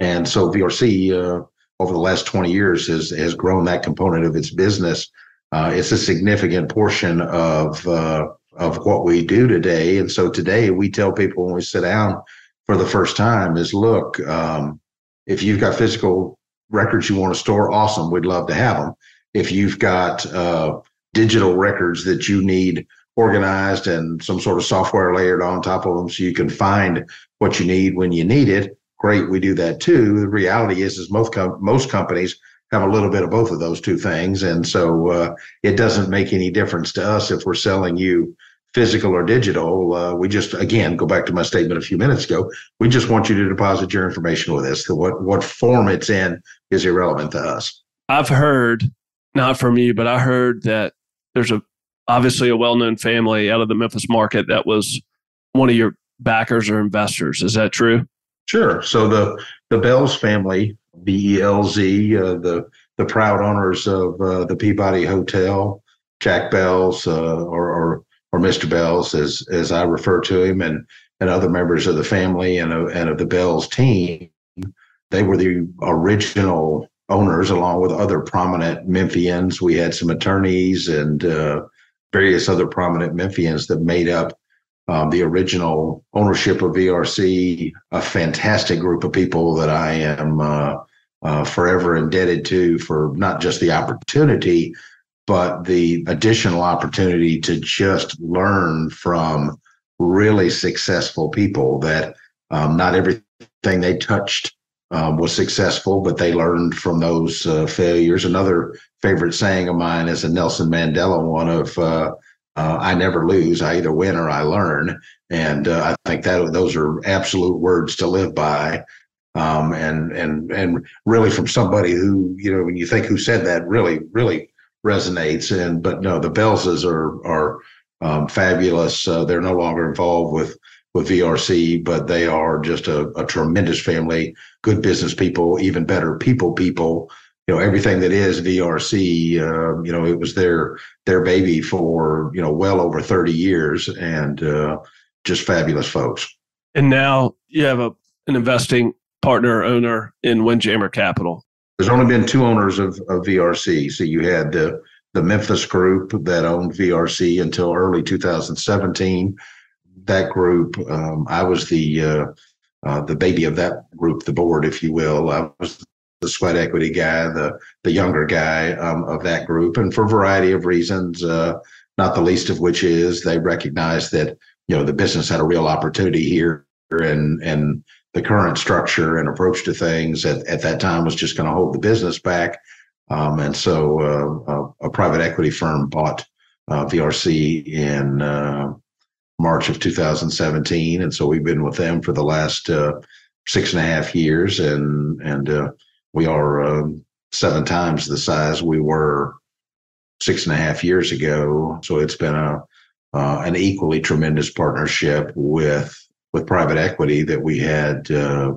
And so VRC uh, over the last 20 years has has grown that component of its business. Uh, it's a significant portion of uh, of what we do today. And so today we tell people when we sit down for the first time is look, um, if you've got physical records you want to store, awesome. We'd love to have them. If you've got uh, digital records that you need organized and some sort of software layered on top of them so you can find what you need when you need it. Great, we do that too. The reality is, is most com- most companies have a little bit of both of those two things, and so uh, it doesn't make any difference to us if we're selling you physical or digital. Uh, we just again go back to my statement a few minutes ago. We just want you to deposit your information with us. what what form it's in is irrelevant to us. I've heard, not from you, but I heard that there's a obviously a well-known family out of the Memphis market that was one of your backers or investors. Is that true? Sure. So the the Belz family, B E L Z, uh, the the proud owners of uh, the Peabody Hotel, Jack Belz, uh, or, or or Mr. Belz, as as I refer to him, and and other members of the family and of, and of the Belz team, they were the original owners, along with other prominent Memphians. We had some attorneys and uh, various other prominent Memphians that made up um, the original ownership of VRC, a fantastic group of people that I am uh, uh, forever indebted to for not just the opportunity, but the additional opportunity to just learn from really successful people that um, not everything they touched um, was successful, but they learned from those uh, failures. Another favorite saying of mine is a Nelson Mandela one of uh, uh, "I never lose. I either win or I learn," and uh, I think that those are absolute words to live by. Um, and and and really from somebody who you know when you think who said that really really resonates. And but no, the Belzes are are um, fabulous. Uh, they're no longer involved with with VRC, but they are just a, a tremendous family, good business people, even better people people. You know everything that is VRC. Uh, you know it was their their baby for you know well over thirty years, and uh, just fabulous folks. And now you have a an investing partner owner in Windjammer Capital. There's only been two owners of, of VRC. So you had the the Memphis group that owned VRC until early 2017 that group. Um, I was the uh, uh, the baby of that group, the board, if you will. I was the sweat equity guy, the the younger guy um, of that group, and for a variety of reasons, uh, not the least of which is they recognized that you know the business had a real opportunity here, and and the current structure and approach to things at, at that time was just going to hold the business back. Um, and so uh, a, private equity firm bought uh, VRC in uh, March of 2017, and so we've been with them for the last uh, six and a half years, and and uh, we are um, seven times the size we were six and a half years ago. So it's been a uh, an equally tremendous partnership with with private equity that we had, uh,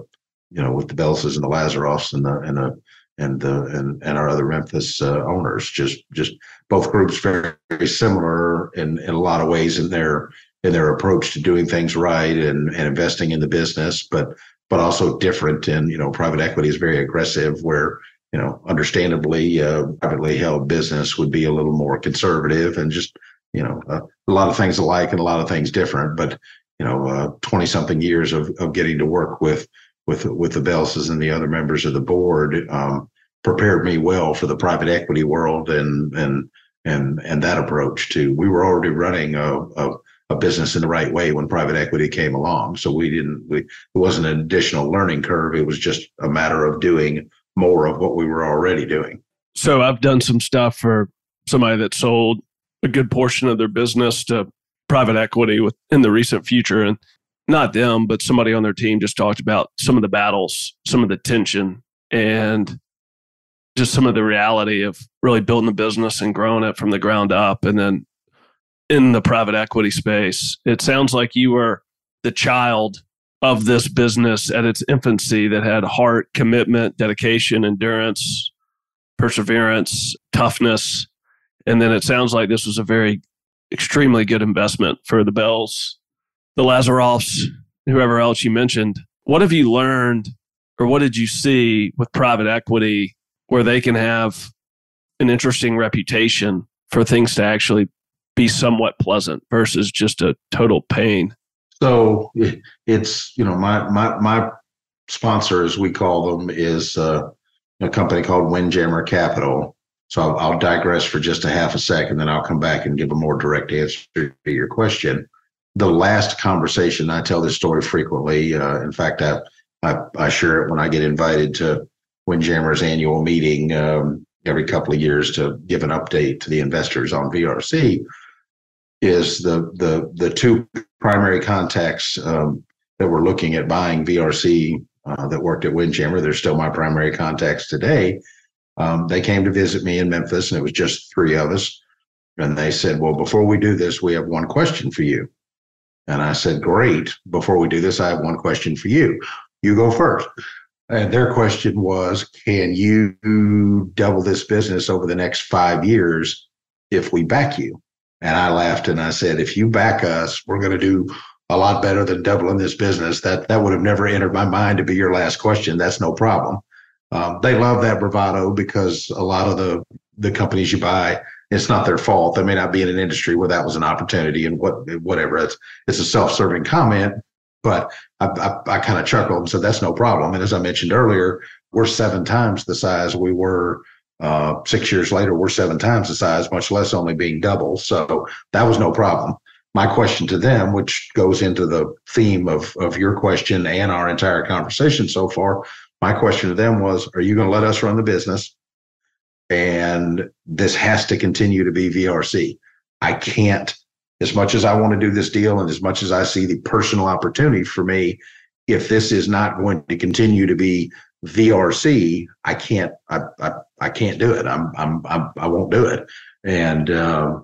you know, with the Belzes and the Lazaroffs and the and the and the and, and our other Memphis uh, owners. Just just both groups very, very similar in in a lot of ways in their in their approach to doing things right and, and investing in the business, but but also different. And you know, private equity is very aggressive, where you know, understandably, uh, privately held business would be a little more conservative and just you know uh, a lot of things alike and a lot of things different. But you know, twenty uh, something years of of getting to work with with with the Belzes and the other members of the board um, prepared me well for the private equity world and and and and that approach too. We were already running a, a a business in the right way when private equity came along. So we didn't, we, it wasn't an additional learning curve. It was just a matter of doing more of what we were already doing. So I've done some stuff for somebody that sold a good portion of their business to private equity with in the recent future. And not them, but somebody on their team just talked about some of the battles, some of the tension, and just some of the reality of really building the business and growing it from the ground up. And then in the private equity space. It sounds like you were the child of this business at its infancy that had heart, commitment, dedication, endurance, perseverance, toughness. And then it sounds like this was a very extremely good investment for the Belz, the Lazaroffs, whoever else you mentioned. What have you learned or what did you see with private equity where they can have an interesting reputation for things to actually be somewhat pleasant versus just a total pain. So it's you know my my my sponsor, as we call them, is uh, a company called Windjammer Capital, So I'll, I'll, digress for just a half a second, then I'll come back and give a more direct answer to your question. The last conversation, I tell this story frequently. Uh, in fact, I, I, I share it when I get invited to Windjammer's annual meeting um, every couple of years to give an update to the investors on VRC. Is the the the two primary contacts um, that were looking at buying VRC uh, that worked at Windjammer? They're still my primary contacts today um, they came to visit me in Memphis, and it was just three of us. And they said, Well, before we do this, we have one question for you. And I said, Great. Before we do this, I have one question for you. You go first. And their question was, Can you double this business over the next five years if we back you? And I laughed and I said, If you back us, we're going to do a lot better than doubling this business. That that would have never entered my mind to be your last question. That's no problem. Um, they love that bravado because a lot of the the companies you buy, it's not their fault. They may not be in an industry where that was an opportunity and what whatever. It's it's a self serving comment, but I, I, I kind of chuckled and said that's no problem. And as I mentioned earlier, we're seven times the size we were uh, six years later. We're seven times the size, much less only being double. So that was no problem. My question to them, which goes into the theme of of your question and our entire conversation so far, my question to them was, are you going to let us run the business? And this has to continue to be VRC. I can't, as much as I want to do this deal and as much as I see the personal opportunity for me, if this is not going to continue to be VRC, I can't, I, I, I can't do it. I'm, I'm, I'm, I won't do it. And, uh,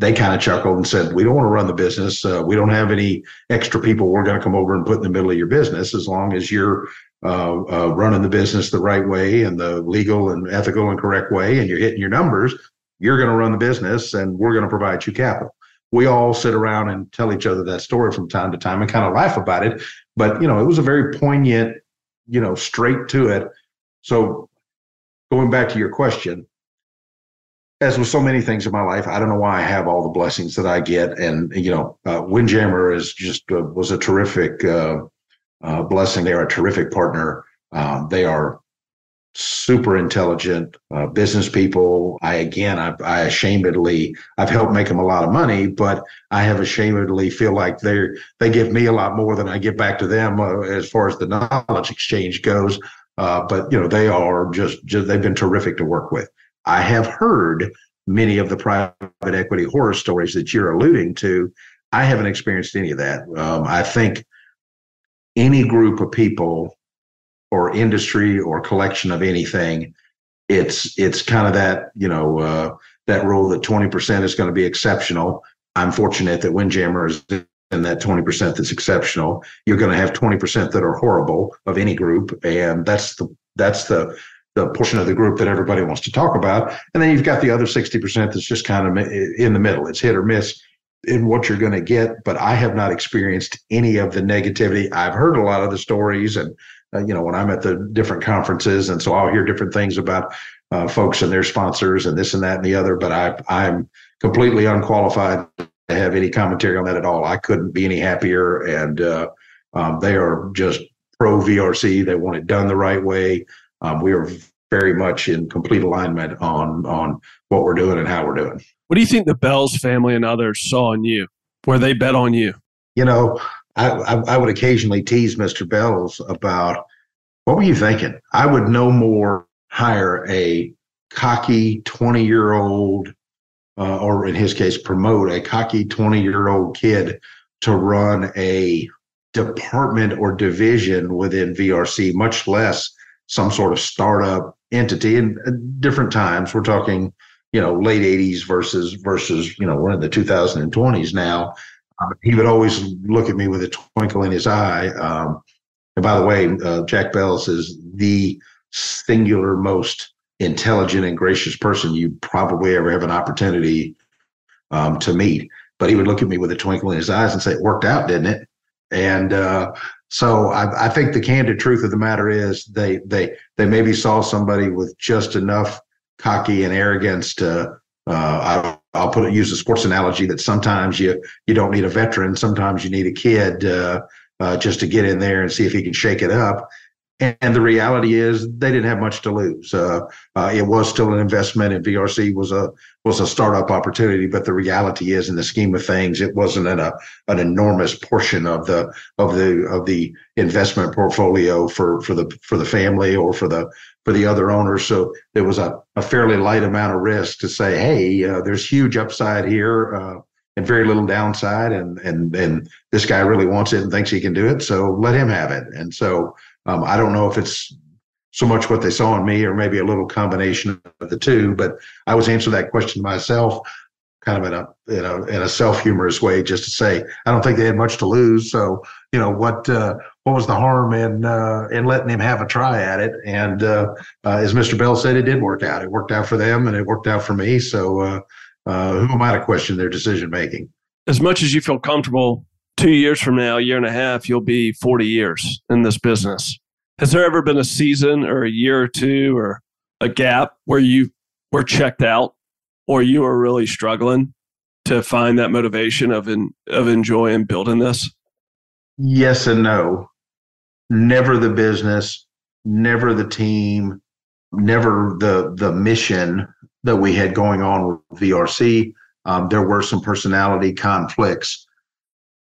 they kind of chuckled and said, "We don't want to run the business. Uh, we don't have any extra people. We're going to come over and put in the middle of your business as long as you're uh, uh, running the business the right way and the legal and ethical and correct way, and you're hitting your numbers, you're going to run the business and we're going to provide you capital. We all sit around and tell each other that story from time to time and kind of laugh about it. But, you know, it was a very poignant, you know, straight to it. So going back to your question, as with so many things in my life, I don't know why I have all the blessings that I get. And, you know, uh, Windjammer is just uh, was a terrific uh, blessing. They are a terrific partner. Um, they are super intelligent uh, business people. I again, I, I, ashamedly, I've helped make them a lot of money, but I have ashamedly feel like they they give me a lot more than I give back to them uh, as far as the knowledge exchange goes. Uh, but you know, they are just, just they've been terrific to work with. I have heard many of the private equity horror stories that you're alluding to. I haven't experienced any of that. Um, I think any group of people or industry or collection of anything, it's it's kind of that you know uh, that rule that twenty percent is going to be exceptional. I'm fortunate that Windjammer is in that twenty percent that's exceptional. You're going to have twenty percent that are horrible of any group, and that's the that's the the portion of the group that everybody wants to talk about. And then you've got the other 60% that's just kind of in the middle. It's hit or miss in what you're going to get, but I have not experienced any of the negativity. I've heard a lot of the stories, and uh, you know, when I'm at the different conferences, and so I'll hear different things about uh, folks and their sponsors and this and that and the other. But I, I'm completely unqualified to have any commentary on that at all. I couldn't be any happier, and uh, um, they are just pro VRC. They want it done the right way. Um, we are very much in complete alignment on on what we're doing and how we're doing. What do you think the Belz family and others saw in you where they bet on you? You know, I, I, I would occasionally tease Mr. Belz about what were you thinking? I would no more hire a cocky 20 year old, uh, or in his case, promote a cocky 20 year old kid to run a department or division within VRC, much less some sort of startup entity. And uh, different times, we're talking you know late 80s versus versus you know we're in the 2020s now. Um, he would always look at me with a twinkle in his eye um, and by the way uh, jack belz is the singular most intelligent and gracious person you probably ever have an opportunity um, to meet. But he would look at me with a twinkle in his eyes and say it worked out didn't it? And uh, so I, I think the candid truth of the matter is they they they maybe saw somebody with just enough cocky and arrogance to uh, I, will put it use a sports analogy that sometimes you you don't need a veteran, sometimes you need a kid uh, uh, just to get in there and see if he can shake it up. and the reality is they didn't have much to lose. Uh, uh, it was still an investment, and VRC was a was a startup opportunity. But the reality is, in the scheme of things, it wasn't an, a, an enormous portion of the of the of the investment portfolio for for the for the family or for the for the other owners. So there was a, a fairly light amount of risk to say, hey, uh, there's huge upside here. Uh, and very little downside and and and this guy really wants it and thinks he can do it so let him have it and so um, I don't know if it's so much what they saw in me or maybe a little combination of the two, but I was answering that question myself kind of in a in a in a self humorous way, just to say I don't think they had much to lose. So you know what uh, what was the harm in uh, in letting him have a try at it? And uh, uh as Mr. Bell said, it did work out. It worked out for them, and it worked out for me. So uh, uh, who am I to question their decision making? As much as you feel comfortable two years from now, a year and a half, you'll be 40 years in this business. Has there ever been a season or a year or two or a gap where you were checked out or you were really struggling to find that motivation of in, of enjoying building this? Yes and no. Never the business, never the team, never the the mission that we had going on with VRC. Um, there were some personality conflicts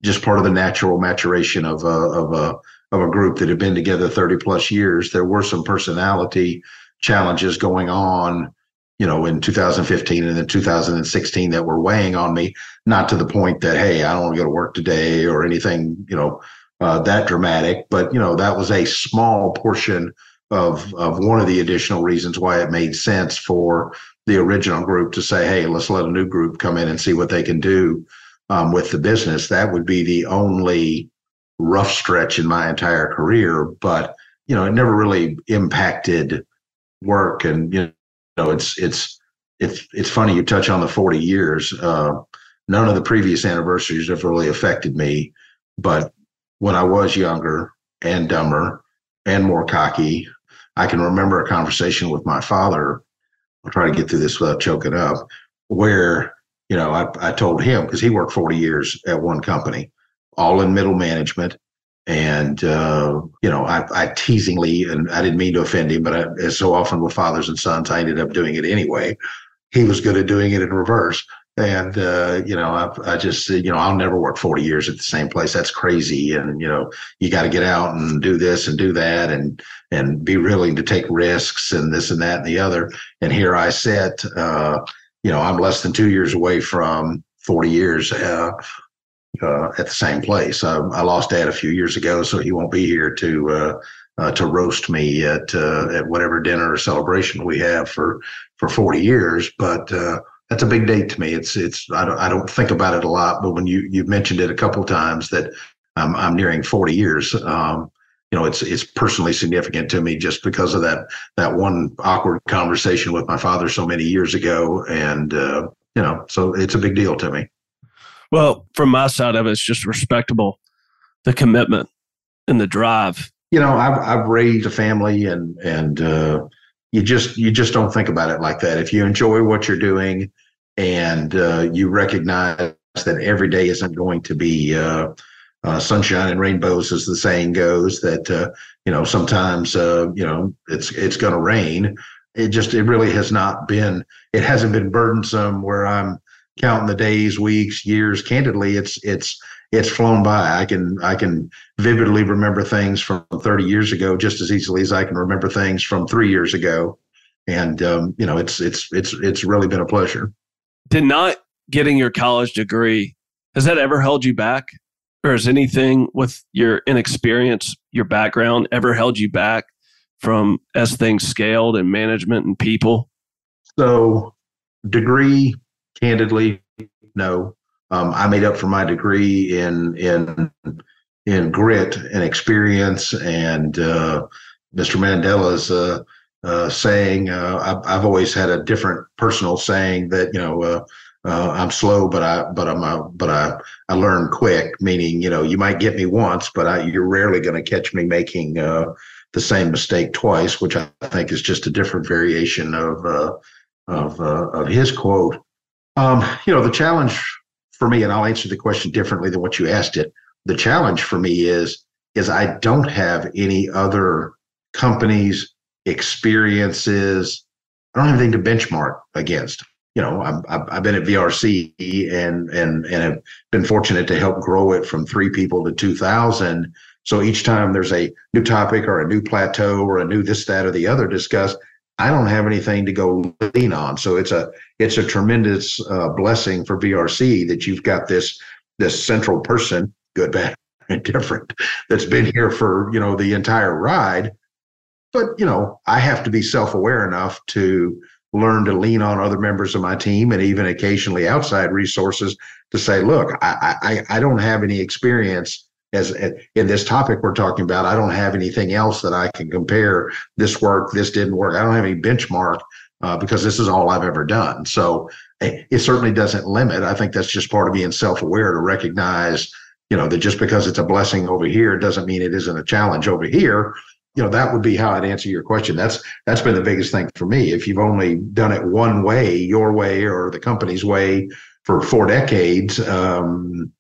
just part of the natural maturation of a, of a of a group that had been together 30 plus years. There were some personality challenges going on, you know, in 2015 and then 2016 that were weighing on me. Not to the point that hey, I don't want to go to work today or anything, you know, uh, that dramatic. But you know, that was a small portion of of one of the additional reasons why it made sense for the original group to say, hey, let's let a new group come in and see what they can do um, with the business. That would be the only rough stretch in my entire career, but you know, it never really impacted work. And you know, it's it's it's it's funny you touch on the 40 years. Uh, none of the previous anniversaries have really affected me, but when I was younger and dumber and more cocky, I can remember a conversation with my father. I'll try to get through this without choking up, where you know, I, I told him because he worked 40 years at one company, all in middle management. And, uh, you know, I, I teasingly, and I didn't mean to offend him, but I, as so often with fathers and sons, I ended up doing it anyway. He was good at doing it in reverse. And, uh, you know, I, I just, you know, I'll never work 40 years at the same place. That's crazy. And, you know, you got to get out and do this and do that and, and be willing to take risks and this and that and the other. And here I sit, uh, you know, I'm less than two years away from 40 years uh, uh, at the same place. I, I, lost dad a few years ago, so he won't be here to uh, uh to roast me at at whatever dinner or celebration we have for for 40 years. But that's a big date to me. It's it's I don't I don't think about it a lot, but when you you've mentioned it a couple times that I'm I'm nearing 40 years. Um, you know, it's it's personally significant to me just because of that that one awkward conversation with my father so many years ago, and uh, you know, so it's a big deal to me. Well, from my side of it, it's just respectable, the commitment and the drive. You know, I've I've raised a family, and and uh, you just you just don't think about it like that. If you enjoy what you're doing, and uh, you recognize that every day isn't going to be uh, uh, sunshine and rainbows, as the saying goes. That uh, you know sometimes uh, you know it's it's going to rain. It just it really has not been. It hasn't been burdensome where I'm counting the days, weeks, years. Candidly, it's it's it's flown by. I can I can vividly remember things from 30 years ago just as easily as I can remember things from three years ago. And um, you know, it's it's it's it's really been a pleasure. Did not getting your college degree has that ever held you back? or has anything with your inexperience, your background ever held you back from as things scaled and management and people? So, degree, candidly, no. Um, I made up for my degree in in in grit and experience, and uh, Mr. Mandela's uh, uh, saying. Uh, I've, I've, always had a different personal saying that you know uh, uh, I'm slow, but I but I'm a, but I I learn quick. Meaning, you know, you might get me once, but I, you're rarely going to catch me making uh, the same mistake twice, which I think is just a different variation of uh, of uh, of his quote. Um, you know, the challenge for me, and I'll answer the question differently than what you asked it. The challenge for me is is I don't have any other companies, experiences. I don't have anything to benchmark against. You know, I've, I've been at VRC and and and have been fortunate to help grow it from three people to two thousand. So each time there's a new topic or a new plateau or a new this, that, or the other discussed, I don't have anything to go lean on. So it's a it's a tremendous uh, blessing for VRC that you've got this this central person, good, bad, and different, that's been here for you know the entire ride. But you know, I have to be self aware enough to learn to lean on other members of my team and even occasionally outside resources to say, look, I I, I don't have any experience as in this topic we're talking about, I don't have anything else that I can compare. This worked, this didn't work. I don't have any benchmark uh, because this is all I've ever done. So eh, it certainly doesn't limit. I think that's just part of being self-aware to recognize, you know, that just because it's a blessing over here doesn't mean it isn't a challenge over here. You know, that would be how I'd answer your question. That's that's been the biggest thing for me. If you've only done it one way, your way or the company's way for four decades, um,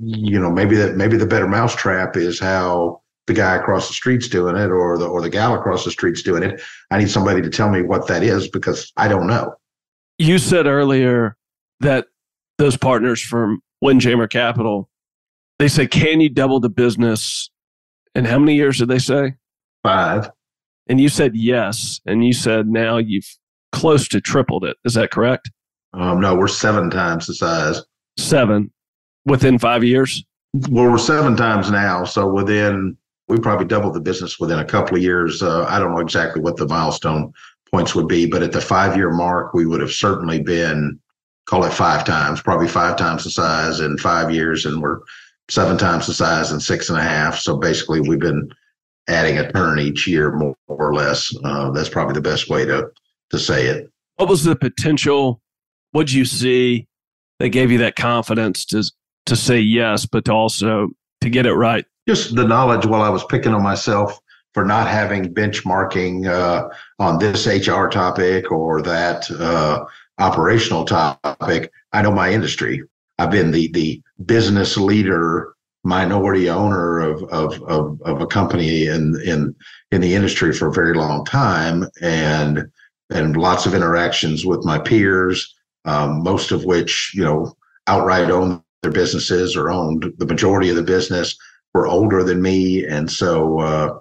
you know, maybe that maybe the better mousetrap is how the guy across the street's doing it or the or the gal across the street's doing it. I need somebody to tell me what that is because I don't know. You said earlier that those partners from Windjammer Capital, they say, can you double the business? And how many years did they say? Five. And you said yes. And you said now you've close to tripled it. Is that correct? Um, no, we're seven times the size. Seven within five years? Well, we're seven times now. So within, we probably doubled the business within a couple of years. Uh, I don't know exactly what the milestone points would be, but at the five year mark, we would have certainly been, call it five times, probably five times the size in five years. And we're seven times the size and six and a half. So basically, we've been adding a turn each year, more or less. Uh, that's probably the best way to to say it. What was the potential? What'd you see that gave you that confidence to to say yes, but to also to get it right? Just the knowledge while I was picking on myself for not having benchmarking uh, on this HR topic or that uh, operational topic. I know my industry. I've been the the business leader, minority owner of of of, of a company in in in the industry for a very long time, and and lots of interactions with my peers, um, most of which you know outright own their businesses or owned the majority of the business were older than me. And so uh,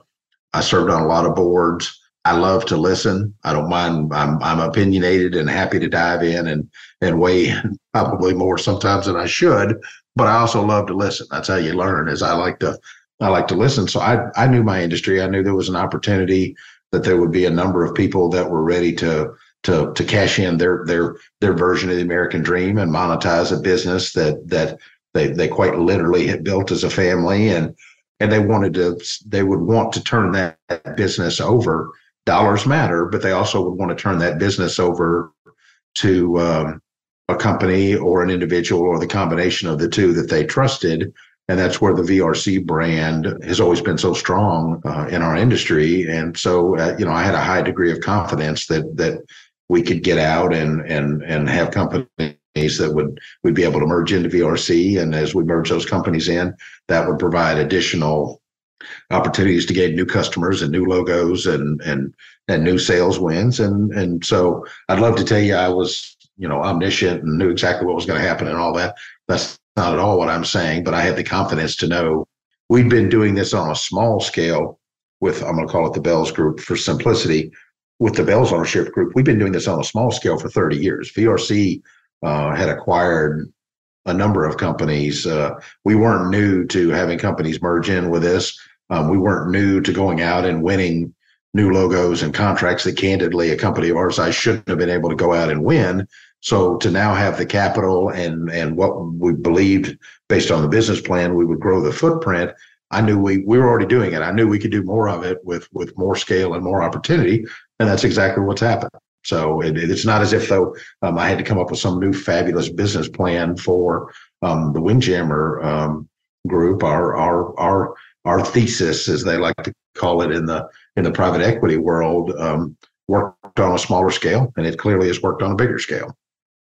I served on a lot of boards. I love to listen. I don't mind. I'm, I'm opinionated and happy to dive in and, and weigh in probably more sometimes than I should, but I also love to listen. That's how you learn is I like to, I like to listen. So I, I knew my industry. I knew there was an opportunity that there would be a number of people that were ready to to to cash in their their their version of the American dream and monetize a business that that they they quite literally had built as a family and and they wanted to they would want to turn that business over. Dollars matter, but they also would want to turn that business over to um, a company or an individual or the combination of the two that they trusted. And that's where the VRC brand has always been so strong uh, in our industry. And so, uh, you know, I had a high degree of confidence that that we could get out and and and have companies that would we'd be able to merge into VRC. And as we merge those companies in, that would provide additional opportunities to gain new customers and new logos and and and new sales wins. And and so I'd love to tell you I was you know omniscient and knew exactly what was going to happen and all that. That's not at all what I'm saying, but I had the confidence to know we'd been doing this on a small scale with I'm going to call it the Belz Group for simplicity with the Belz ownership group, we've been doing this on a small scale for 30 years. VRC uh, had acquired a number of companies. Uh, we weren't new to having companies merge in with this. Um, we weren't new to going out and winning new logos and contracts that candidly a company of our size shouldn't have been able to go out and win. So to now have the capital and and what we believed based on the business plan, we would grow the footprint. I knew we we were already doing it. I knew we could do more of it with with more scale and more opportunity. And that's exactly what's happened. So it, it's not as if though um, I had to come up with some new fabulous business plan for um, the Windjammer um, group. Our our our our thesis, as they like to call it in the in the private equity world, um, worked on a smaller scale, and it clearly has worked on a bigger scale.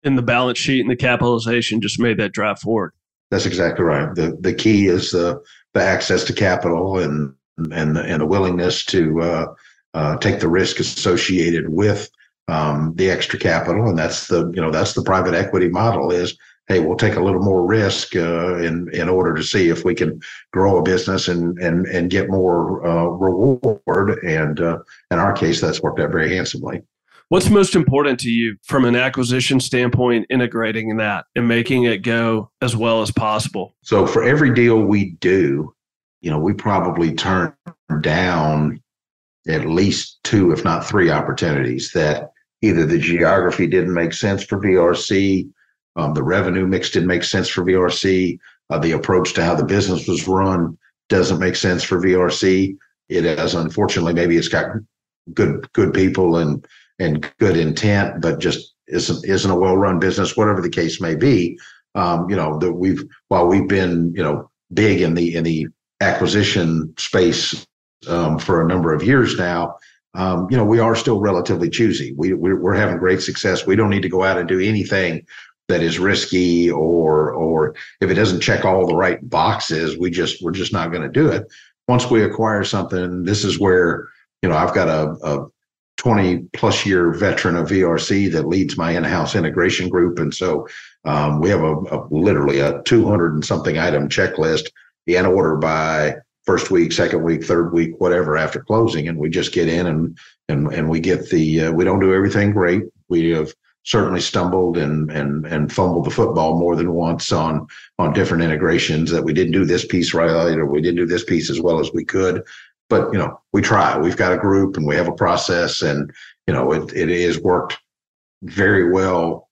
And the balance sheet and the capitalization just made that drive forward. That's exactly right. the The key is the the access to capital and and and the willingness to uh, uh, take the risk associated with um, the extra capital, and that's the you know that's the private equity model is hey we'll take a little more risk uh, in in order to see if we can grow a business and and and get more uh, reward, and uh, in our case that's worked out very handsomely. What's most important to you from an acquisition standpoint, integrating that and making it go as well as possible? So for every deal we do, you know, we probably turn down at least two, if not three opportunities that either the geography didn't make sense for VRC, um, the revenue mix didn't make sense for VRC, uh, the approach to how the business was run doesn't make sense for VRC. It has, unfortunately, maybe it's got good good people and and good intent, but just isn't isn't a well run business, whatever the case may be. Um, you know that we've while we've been you know big in the in the acquisition space um, for a number of years now, um, you know, we are still relatively choosy. We, we're, we're having great success. We don't need to go out and do anything that is risky or or if it doesn't check all the right boxes, we just we're just not going to do it. Once we acquire something, this is where you know I've got a, a 20 plus year veteran of VRC that leads my in-house integration group, and so um, we have a, a literally a 200 and something item checklist in order by first week, second week, third week, whatever after closing, and we just get in and and and we get the. Uh, we don't do everything great. We have certainly stumbled and and and fumbled the football more than once on on different integrations that we didn't do this piece right or we didn't do this piece as well as we could. But you know, we try. We've got a group and we have a process, and you know, it it has worked very well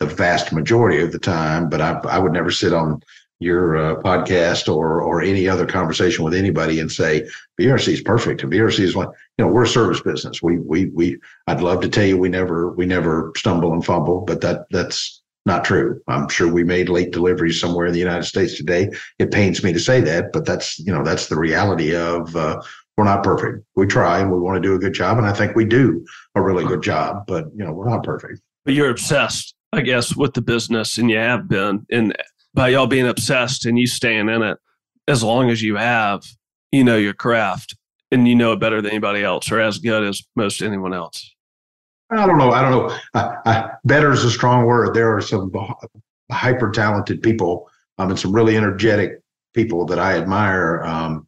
the vast majority of the time. But I I would never sit on your uh, podcast or or any other conversation with anybody and say VRC is perfect. And VRC is one. You know, we're a service business. We we we. I'd love to tell you we never we never stumble and fumble, but that that's not true. I'm sure we made late deliveries somewhere in the United States today. It pains me to say that, but that's you know that's the reality of. Uh, we're not perfect. We try and we want to do a good job, and I think we do a really good job. But you know, we're not perfect. But you're obsessed, I guess, with the business, and you have been. And by y'all being obsessed and you staying in it as long as you have, you know your craft and you know it better than anybody else or as good as most anyone else. I don't know. I don't know. Uh, uh, better is a strong word. There are some hyper talented people um, and some really energetic people that I admire um,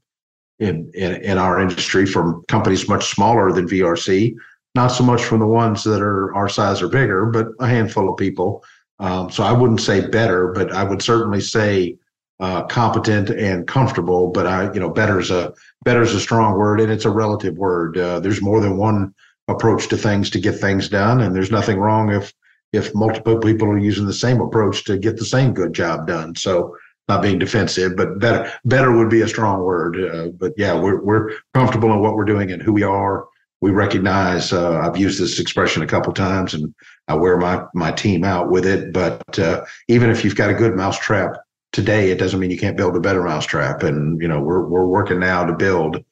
in, in in our industry from companies much smaller than VRC. Not so much from the ones that are our size or bigger, but a handful of people um, so I wouldn't say better, but I would certainly say uh, competent and comfortable. But I, you know, better is a better is a strong word, and it's a relative word. Uh, there's more than one approach to things to get things done, and there's nothing wrong if if multiple people are using the same approach to get the same good job done. So not being defensive, but better better would be a strong word. Uh, but yeah, we're we're comfortable in what we're doing and who we are we recognize uh, I've used this expression a couple times and I wear my my team out with it. But uh, even if you've got a good mousetrap today, it doesn't mean you can't build a better mousetrap. And you know we're we're working now to build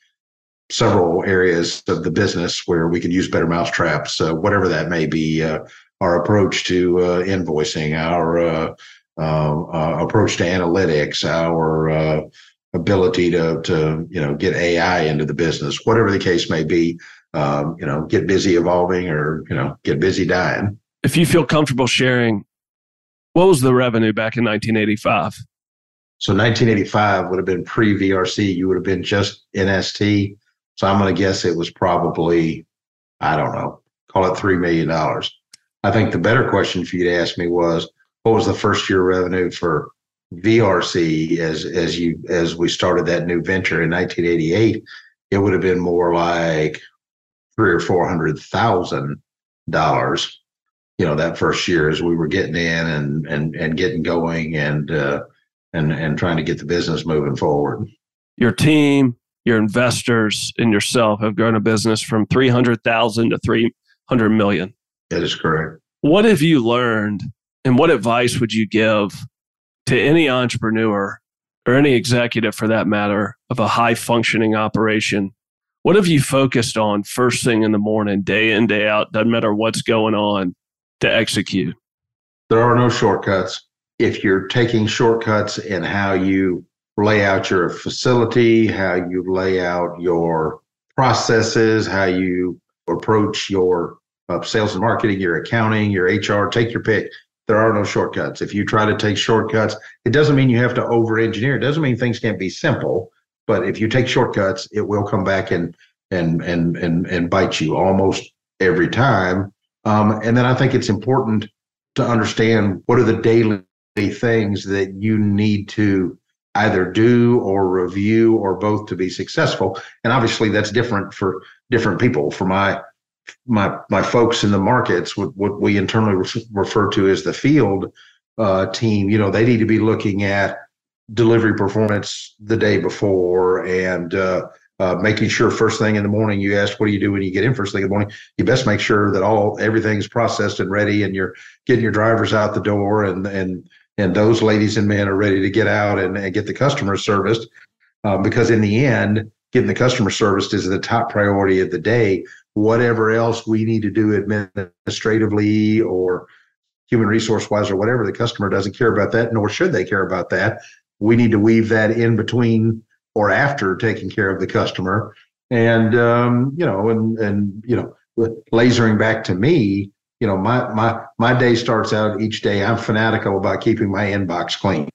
several areas of the business where we can use better mousetraps, uh, whatever that may be. Uh, our approach to uh, invoicing, our uh, approach to analytics, our ability to to you know get AI into the business, whatever the case may be um, you know, get busy evolving or, you know, get busy dying. If you feel comfortable sharing, what was the revenue back in 1985? So 1985 would have been pre VRC. You would have been just NST. So I'm going to guess it was probably, I don't know, call it $3 million. I think the better question for you to ask me was, what was the first year revenue for VRC as as you as we started that new venture in 1988? It would have been more like three or four hundred thousand dollars you know that first year as we were getting in and and and getting going and uh, and and trying to get the business moving forward your team your investors and yourself have grown a business from 300,000 to 300 million that is correct what have you learned and what advice would you give to any entrepreneur or any executive for that matter of a high functioning operation what have you focused on first thing in the morning, day in, day out? Doesn't matter what's going on to execute. There are no shortcuts. If you're taking shortcuts in how you lay out your facility, how you lay out your processes, how you approach your uh, sales and marketing, your accounting, your HR, take your pick. There are no shortcuts. If you try to take shortcuts, it doesn't mean you have to over engineer. It doesn't mean things can't be simple, but if you take shortcuts, it will come back and and and and and bite you almost every time. Um, and then I think it's important to understand what are the daily things that you need to either do or review or both to be successful. And obviously that's different for different people. For my my my folks in the markets, what, what we internally re- refer to as the field uh, team, you know, they need to be looking at delivery performance the day before and uh, uh, making sure first thing in the morning you ask what do you do when you get in first thing in the morning you best make sure that all everything's processed and ready and you're getting your drivers out the door and and and those ladies and men are ready to get out and, and get the customer serviced uh, because in the end getting the customer serviced is the top priority of the day. Whatever else we need to do administratively or human resource wise or whatever the customer doesn't care about that nor should they care about that. We need to weave that in between or after taking care of the customer. And um, you know and and you know lasering back to me you know my my my day starts out each day i'm fanatical about keeping my inbox clean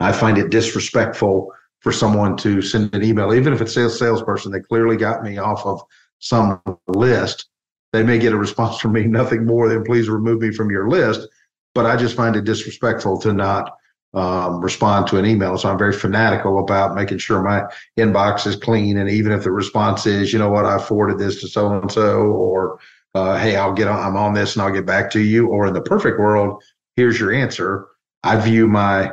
i find it disrespectful for someone to send an email even if it's a salesperson that clearly got me off of some list they may get a response from me nothing more than please remove me from your list but i just find it disrespectful to not um, respond to an email. So I'm very fanatical about making sure my inbox is clean. And even if the response is, you know what, I forwarded this to so and so, or uh, hey, I'll get on, I'm on this and I'll get back to you. Or in the perfect world, here's your answer. I view my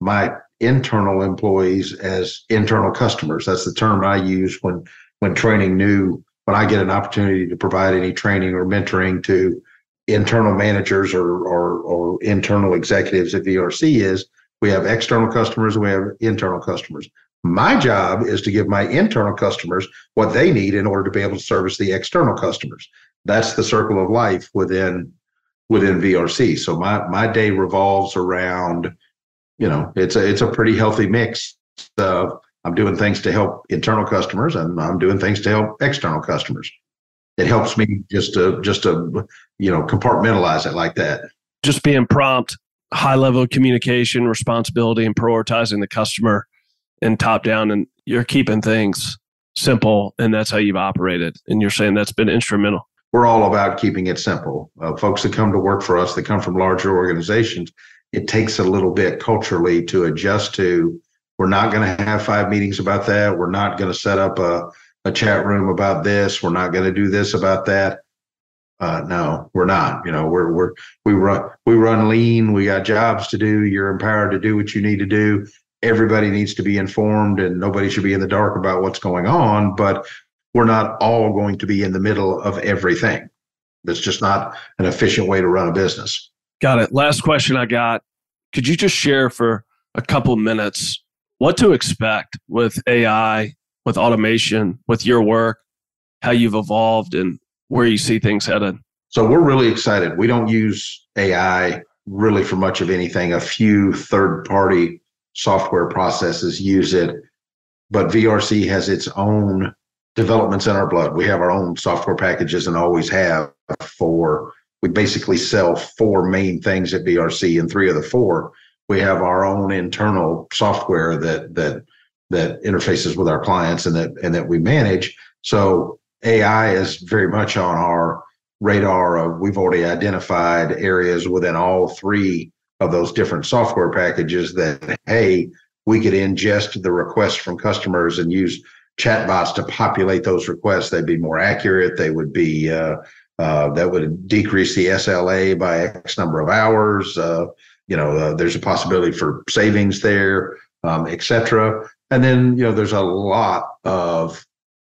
my internal employees as internal customers. That's the term I use when when training new. When I get an opportunity to provide any training or mentoring to internal managers or, or, or internal executives at VRC is we have external customers we have internal customers. My job is to give my internal customers what they need in order to be able to service the external customers. That's the circle of life within within VRC. So my my day revolves around, you know, it's a it's a pretty healthy mix of I'm doing things to help internal customers and I'm doing things to help external customers. It helps me just to just to you know compartmentalize it like that. Just being prompt high level communication responsibility and prioritizing the customer and top down and you're keeping things simple and that's how you've operated. And you're saying that's been instrumental we're all about keeping it simple uh, folks that come to work for us that come from larger organizations it takes a little bit culturally to adjust to we're not going to have five meetings about that we're not going to set up a a chat room about this. We're not going to do this about that. Uh, no, we're not. You know, we're we're we run we run lean. We got jobs to do. You're empowered to do what you need to do. Everybody needs to be informed, and nobody should be in the dark about what's going on. But we're not all going to be in the middle of everything. That's just not an efficient way to run a business. Got it. Last question I got. Could you just share for a couple minutes what to expect with AI with automation, with your work, how you've evolved and where you see things headed? So we're really excited. We don't use AI really for much of anything. A few third party software processes use it, but VRC has its own developments in our blood. We have our own software packages and always have for we basically sell four main things at VRC and three of the four we have our own internal software that that that interfaces with our clients and that and that we manage. So AI is very much on our radar of we've already identified areas within all three of those different software packages that hey we could ingest the requests from customers and use chatbots to populate those requests. They'd be more accurate. They would be uh, uh, that would decrease the sla by x number of hours uh, you know uh, there's a possibility for savings there um, et cetera. And then, you know, there's a lot of,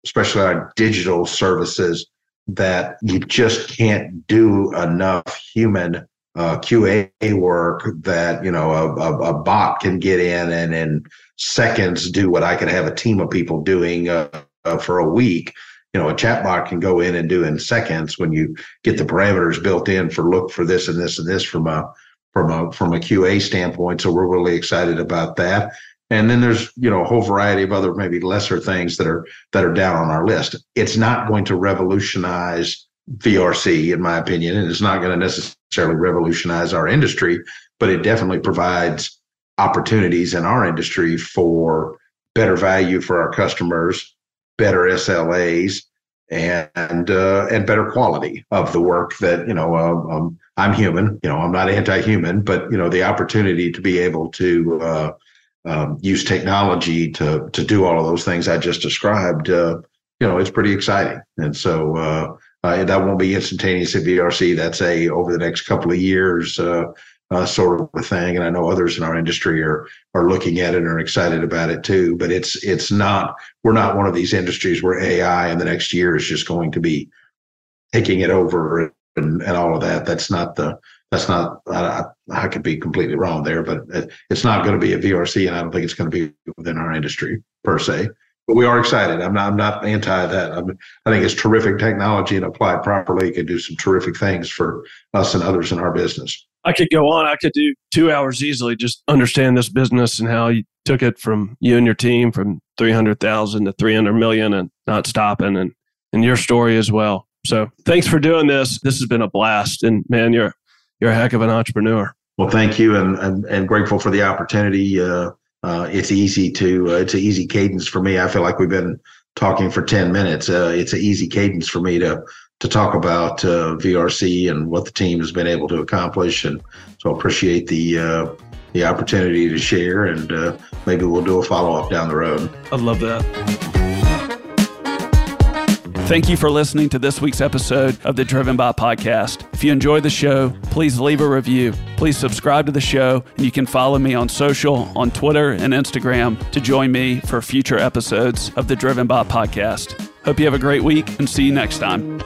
especially on digital services, that you just can't do enough human uh, QA work that you know a, a, a, bot can get in and in seconds do what I could have a team of people doing uh, uh, for a week. You know, a chatbot can go in and do in seconds when you get the parameters built in for look for this and this and this from a from a from a QA standpoint. So we're really excited about that. and then there's you know a whole variety of other maybe lesser things that are that are down on our list. It's not going to revolutionize VRC, in my opinion, and it's not going to necessarily revolutionize our industry, but it definitely provides opportunities in our industry for better value for our customers, better SLAs, and uh, and better quality of the work that you know. Uh, um, I'm human, you know. I'm not anti-human, but you know the opportunity to be able to uh, um, use technology to to do all of those things I just described. Uh, you know, it's pretty exciting, and so uh, uh, that won't be instantaneous at VRC. That's a over the next couple of years uh, sort of a thing. And I know others in our industry are are looking at it and are excited about it too. But it's it's not we're not one of these industries where AI in the next year is just going to be taking it over and, and all of that. That's not the that's not I, I could be completely wrong there, but it's not going to be a VRC, and I don't think it's going to be within our industry per se. But we are excited. I'm not. I'm not anti that. I'm, I think it's terrific technology and applied properly can do some terrific things for us and others in our business. I could go on. I could do two hours easily. Just understand this business and how you took it from you and your team from three hundred thousand to three hundred million, and not stopping, and and your story as well. So thanks for doing this. This has been a blast, and man, you're you're a heck of an entrepreneur. Well, thank you, and and, and grateful for the opportunity. Uh, uh, it's easy to uh, it's an easy cadence for me. I feel like we've been talking for ten minutes. Uh, it's an easy cadence for me to to talk about uh, VRC and what the team has been able to accomplish. And so I appreciate the uh, the opportunity to share, and uh, maybe we'll do a follow up down the road. I love that. Thank you for listening to this week's episode of the Driven By podcast. If you enjoyed the show, please leave a review. Please subscribe to the show, and you can follow me on social, on Twitter and Instagram to join me for future episodes of the Driven By podcast. Hope you have a great week and see you next time.